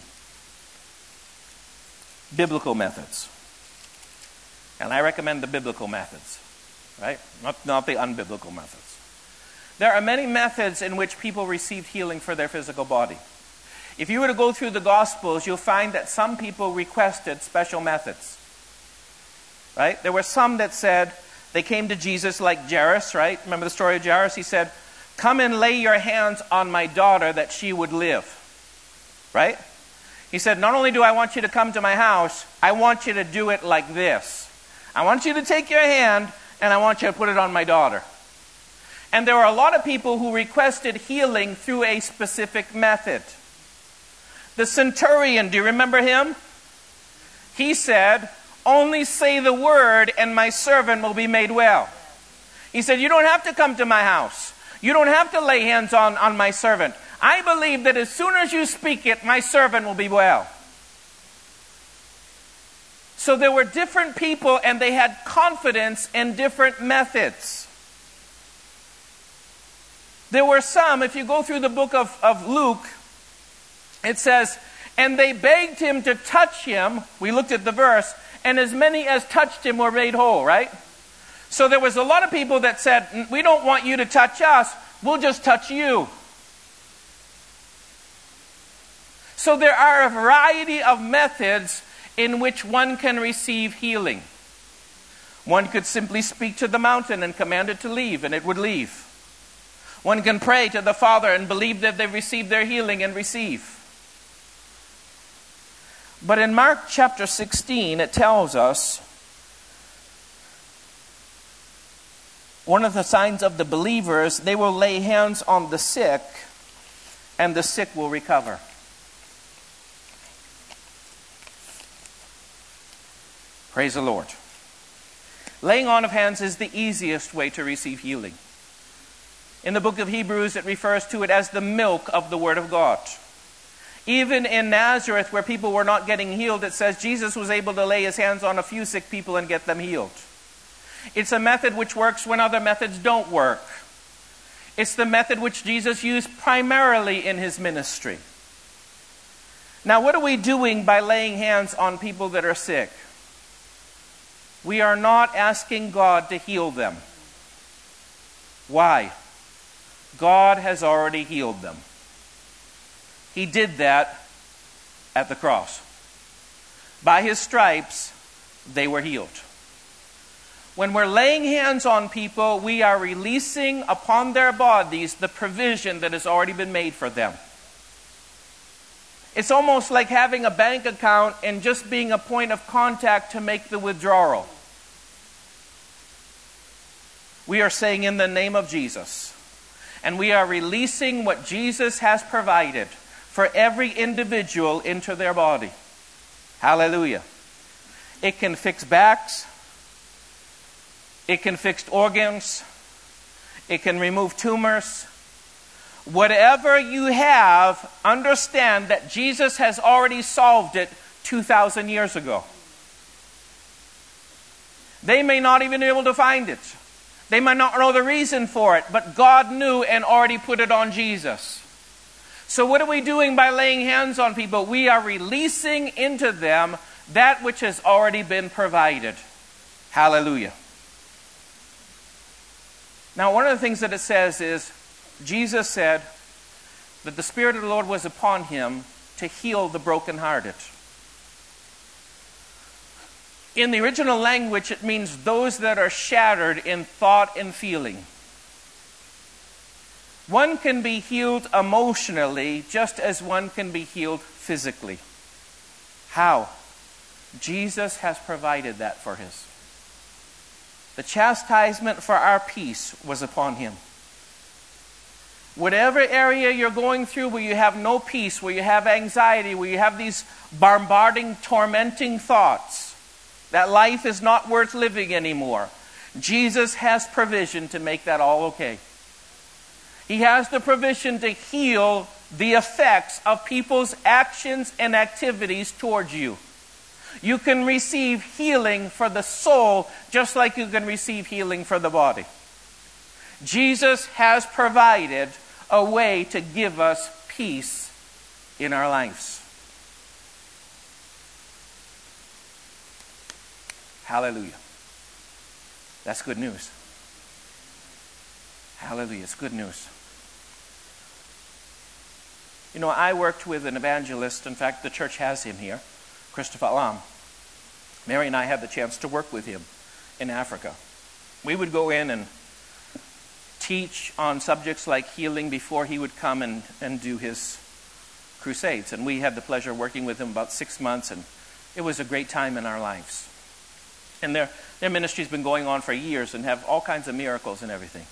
Speaker 2: biblical methods. And I recommend the biblical methods, right? Not, not the unbiblical methods. There are many methods in which people received healing for their physical body. If you were to go through the Gospels, you'll find that some people requested special methods. Right? There were some that said they came to Jesus like Jairus, right? Remember the story of Jairus? He said, Come and lay your hands on my daughter that she would live. Right? He said, Not only do I want you to come to my house, I want you to do it like this. I want you to take your hand and I want you to put it on my daughter. And there were a lot of people who requested healing through a specific method. The centurion, do you remember him? He said, Only say the word and my servant will be made well. He said, You don't have to come to my house. You don't have to lay hands on, on my servant. I believe that as soon as you speak it, my servant will be well. So there were different people and they had confidence in different methods. There were some, if you go through the book of, of Luke, it says, and they begged him to touch him. We looked at the verse, and as many as touched him were made whole, right? So there was a lot of people that said, We don't want you to touch us, we'll just touch you. So there are a variety of methods in which one can receive healing. One could simply speak to the mountain and command it to leave, and it would leave. One can pray to the Father and believe that they've received their healing and receive. But in Mark chapter 16, it tells us one of the signs of the believers, they will lay hands on the sick, and the sick will recover. Praise the Lord. Laying on of hands is the easiest way to receive healing. In the book of Hebrews, it refers to it as the milk of the Word of God. Even in Nazareth, where people were not getting healed, it says Jesus was able to lay his hands on a few sick people and get them healed. It's a method which works when other methods don't work. It's the method which Jesus used primarily in his ministry. Now, what are we doing by laying hands on people that are sick? we are not asking God to heal them. Why? God has already healed them. He did that at the cross. By his stripes, they were healed. When we're laying hands on people, we are releasing upon their bodies the provision that has already been made for them. It's almost like having a bank account and just being a point of contact to make the withdrawal. We are saying in the name of Jesus. And we are releasing what Jesus has provided for every individual into their body. Hallelujah. It can fix backs, it can fix organs, it can remove tumors, Whatever you have, understand that Jesus has already solved it 2,000 years ago. They may not even be able to find it. They might not know the reason for it, but God knew and already put it on Jesus. So, what are we doing by laying hands on people? We are releasing into them that which has already been provided. Hallelujah. Now, one of the things that it says is Jesus said that the Spirit of the Lord was upon him to heal the brokenhearted. In the original language, it means those that are shattered in thought and feeling. One can be healed emotionally just as one can be healed physically. How? Jesus has provided that for us. The chastisement for our peace was upon him. Whatever area you're going through where you have no peace, where you have anxiety, where you have these bombarding, tormenting thoughts that life is not worth living anymore, Jesus has provision to make that all okay. He has the provision to heal the effects of people's actions and activities towards you. You can receive healing for the soul just like you can receive healing for the body. Jesus has provided a way to give us peace in our lives. Hallelujah. That's good news. Hallelujah. It's good news. You know, I worked with an evangelist. In fact, the church has him here, Christopher Alam. Mary and I had the chance to work with him in Africa. We would go in and teach on subjects like healing before he would come and, and do his crusades. And we had the pleasure of working with him about six months, and it was a great time in our lives. And their, their ministry's been going on for years and have all kinds of miracles and everything.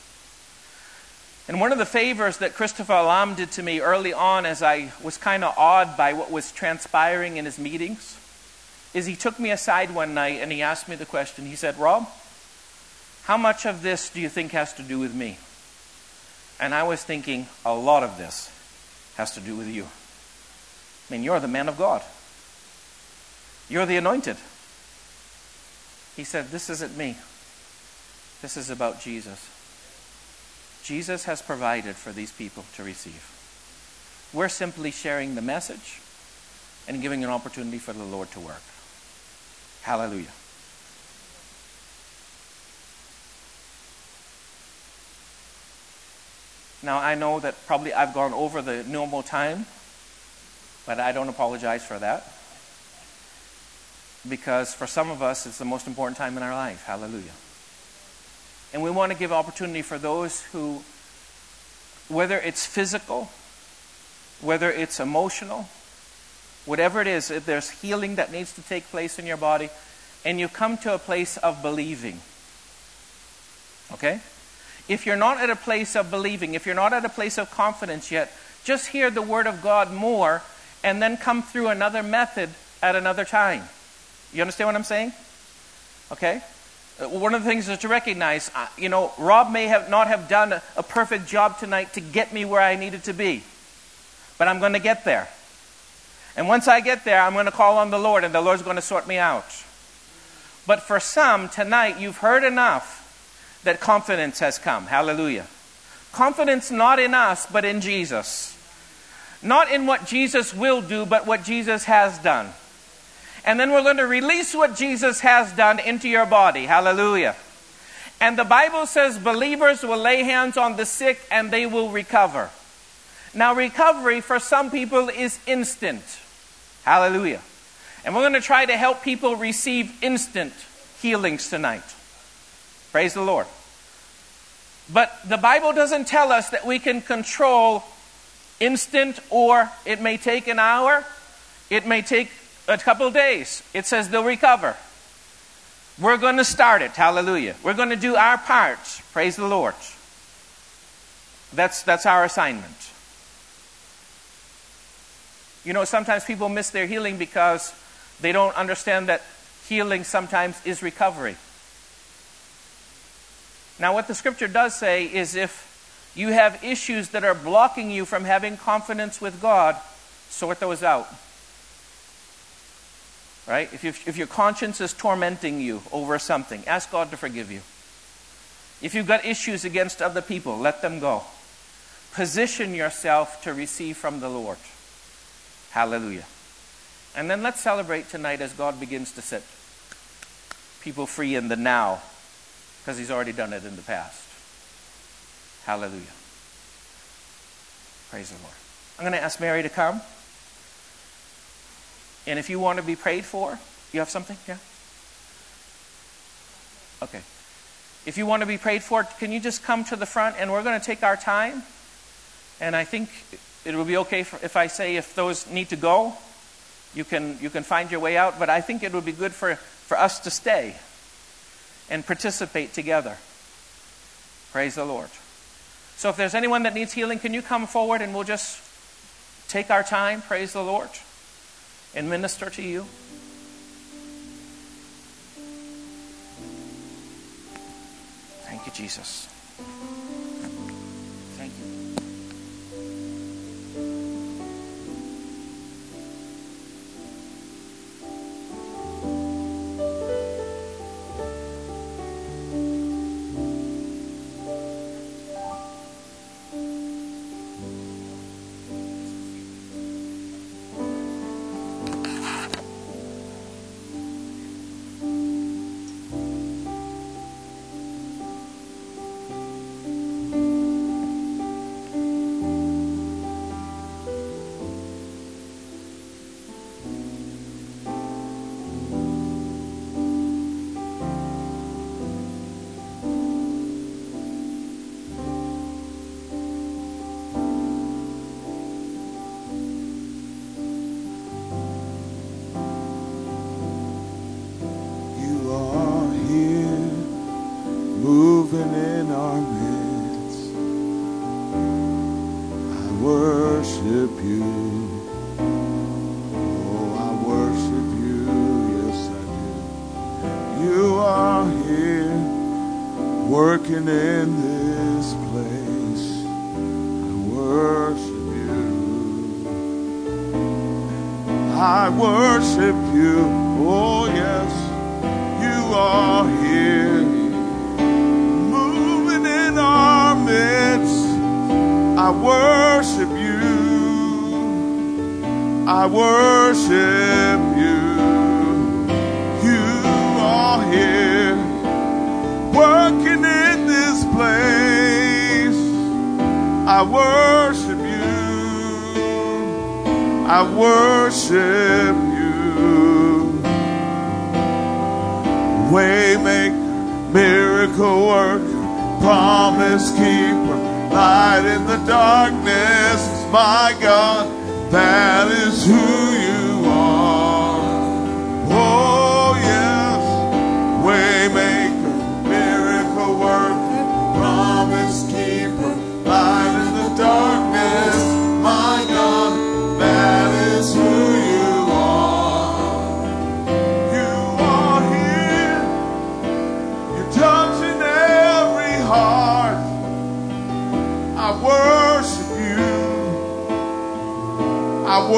Speaker 2: And one of the favors that Christopher Alam did to me early on as I was kind of awed by what was transpiring in his meetings is he took me aside one night and he asked me the question. He said, Rob, how much of this do you think has to do with me? And I was thinking, a lot of this has to do with you. I mean, you're the man of God, you're the anointed. He said, This isn't me, this is about Jesus. Jesus has provided for these people to receive. We're simply sharing the message and giving an opportunity for the Lord to work. Hallelujah. Now, I know that probably I've gone over the normal time, but I don't apologize for that. Because for some of us, it's the most important time in our life. Hallelujah. And we want to give opportunity for those who, whether it's physical, whether it's emotional, whatever it is, if there's healing that needs to take place in your body, and you come to a place of believing. Okay? If you're not at a place of believing, if you're not at a place of confidence yet, just hear the Word of God more and then come through another method at another time. You understand what I'm saying? Okay? Uh, one of the things is to recognize, uh, you know, Rob may have not have done a, a perfect job tonight to get me where I needed to be, but I'm going to get there. And once I get there, I'm going to call on the Lord, and the Lord's going to sort me out. But for some, tonight, you've heard enough that confidence has come. Hallelujah. Confidence not in us, but in Jesus. Not in what Jesus will do, but what Jesus has done and then we're going to release what Jesus has done into your body. Hallelujah. And the Bible says believers will lay hands on the sick and they will recover. Now, recovery for some people is instant. Hallelujah. And we're going to try to help people receive instant healings tonight. Praise the Lord. But the Bible doesn't tell us that we can control instant or it may take an hour, it may take a couple days. It says they'll recover. We're going to start it. Hallelujah. We're going to do our part. Praise the Lord. That's, that's our assignment. You know, sometimes people miss their healing because they don't understand that healing sometimes is recovery. Now, what the scripture does say is if you have issues that are blocking you from having confidence with God, sort those out. Right? If, if your conscience is tormenting you over something, ask God to forgive you. If you've got issues against other people, let them go. Position yourself to receive from the Lord. Hallelujah.
Speaker 4: And then let's celebrate tonight as God begins to set people free in the now, because He's already done it in the past. Hallelujah. Praise the Lord. I'm going to ask Mary to come. And if you want to be prayed for, you have something? Yeah? Okay. If you want to be prayed for, can you just come to the front and we're going to take our time? And I think it will be okay for, if I say if those need to go, you can, you can find your way out. But I think it would be good for, for us to stay and participate together. Praise the Lord. So if there's anyone that needs healing, can you come forward and we'll just take our time? Praise the Lord and minister to you? Thank you, Jesus.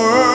Speaker 4: world.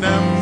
Speaker 4: remember.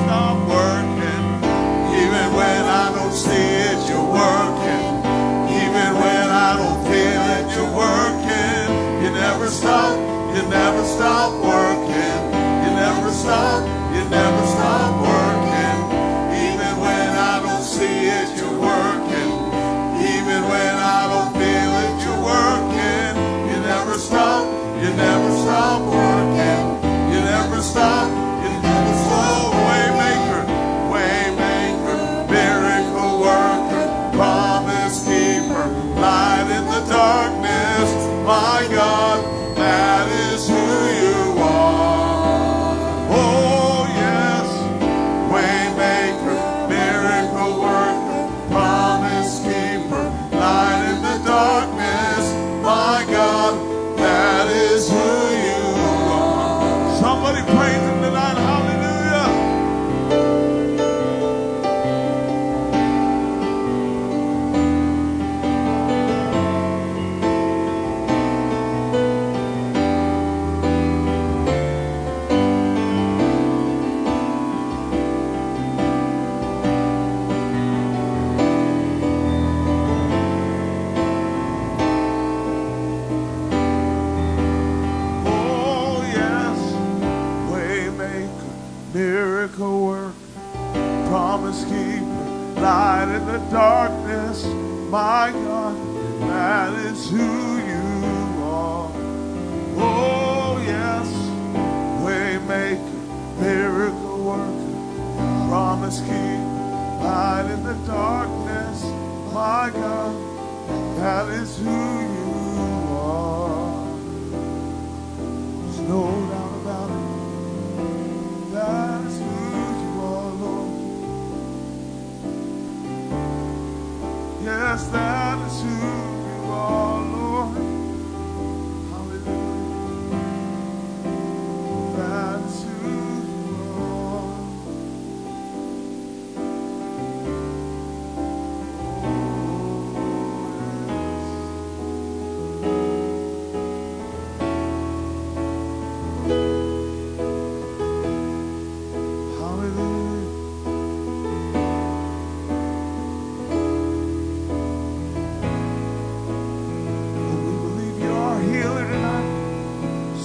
Speaker 4: Jesus.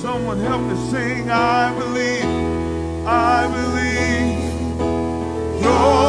Speaker 4: Someone help me sing, I believe, I believe. You're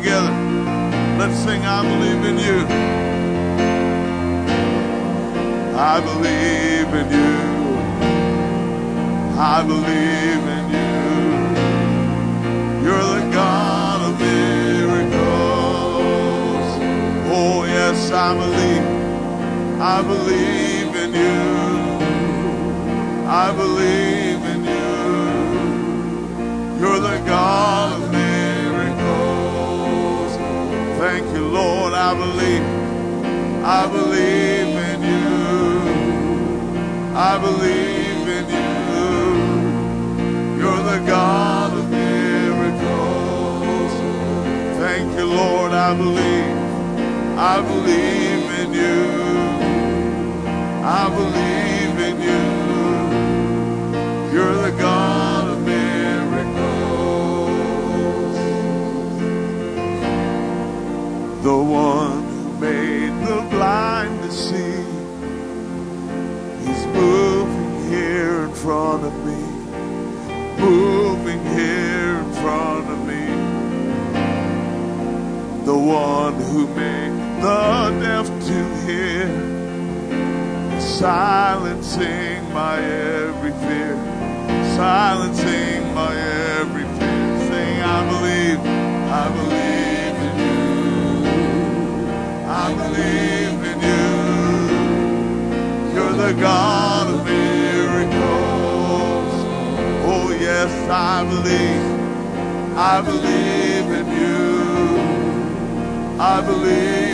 Speaker 4: together. Let's sing I believe in you. I believe in you. I believe in you. You're the God of miracles. Oh, yes, I believe. I believe in you. I believe in you. You're the God I believe in you. I believe in you. You're the God of miracles. Thank you, Lord. I believe. I believe in you. I believe in you. You're the God of miracles. The one front of me. Moving here in front of me. The one who made the deaf to hear. Silencing my every fear. Silencing my every fear. Saying, I believe, I believe in you. I believe in you. You're the God I believe. I believe in you. I believe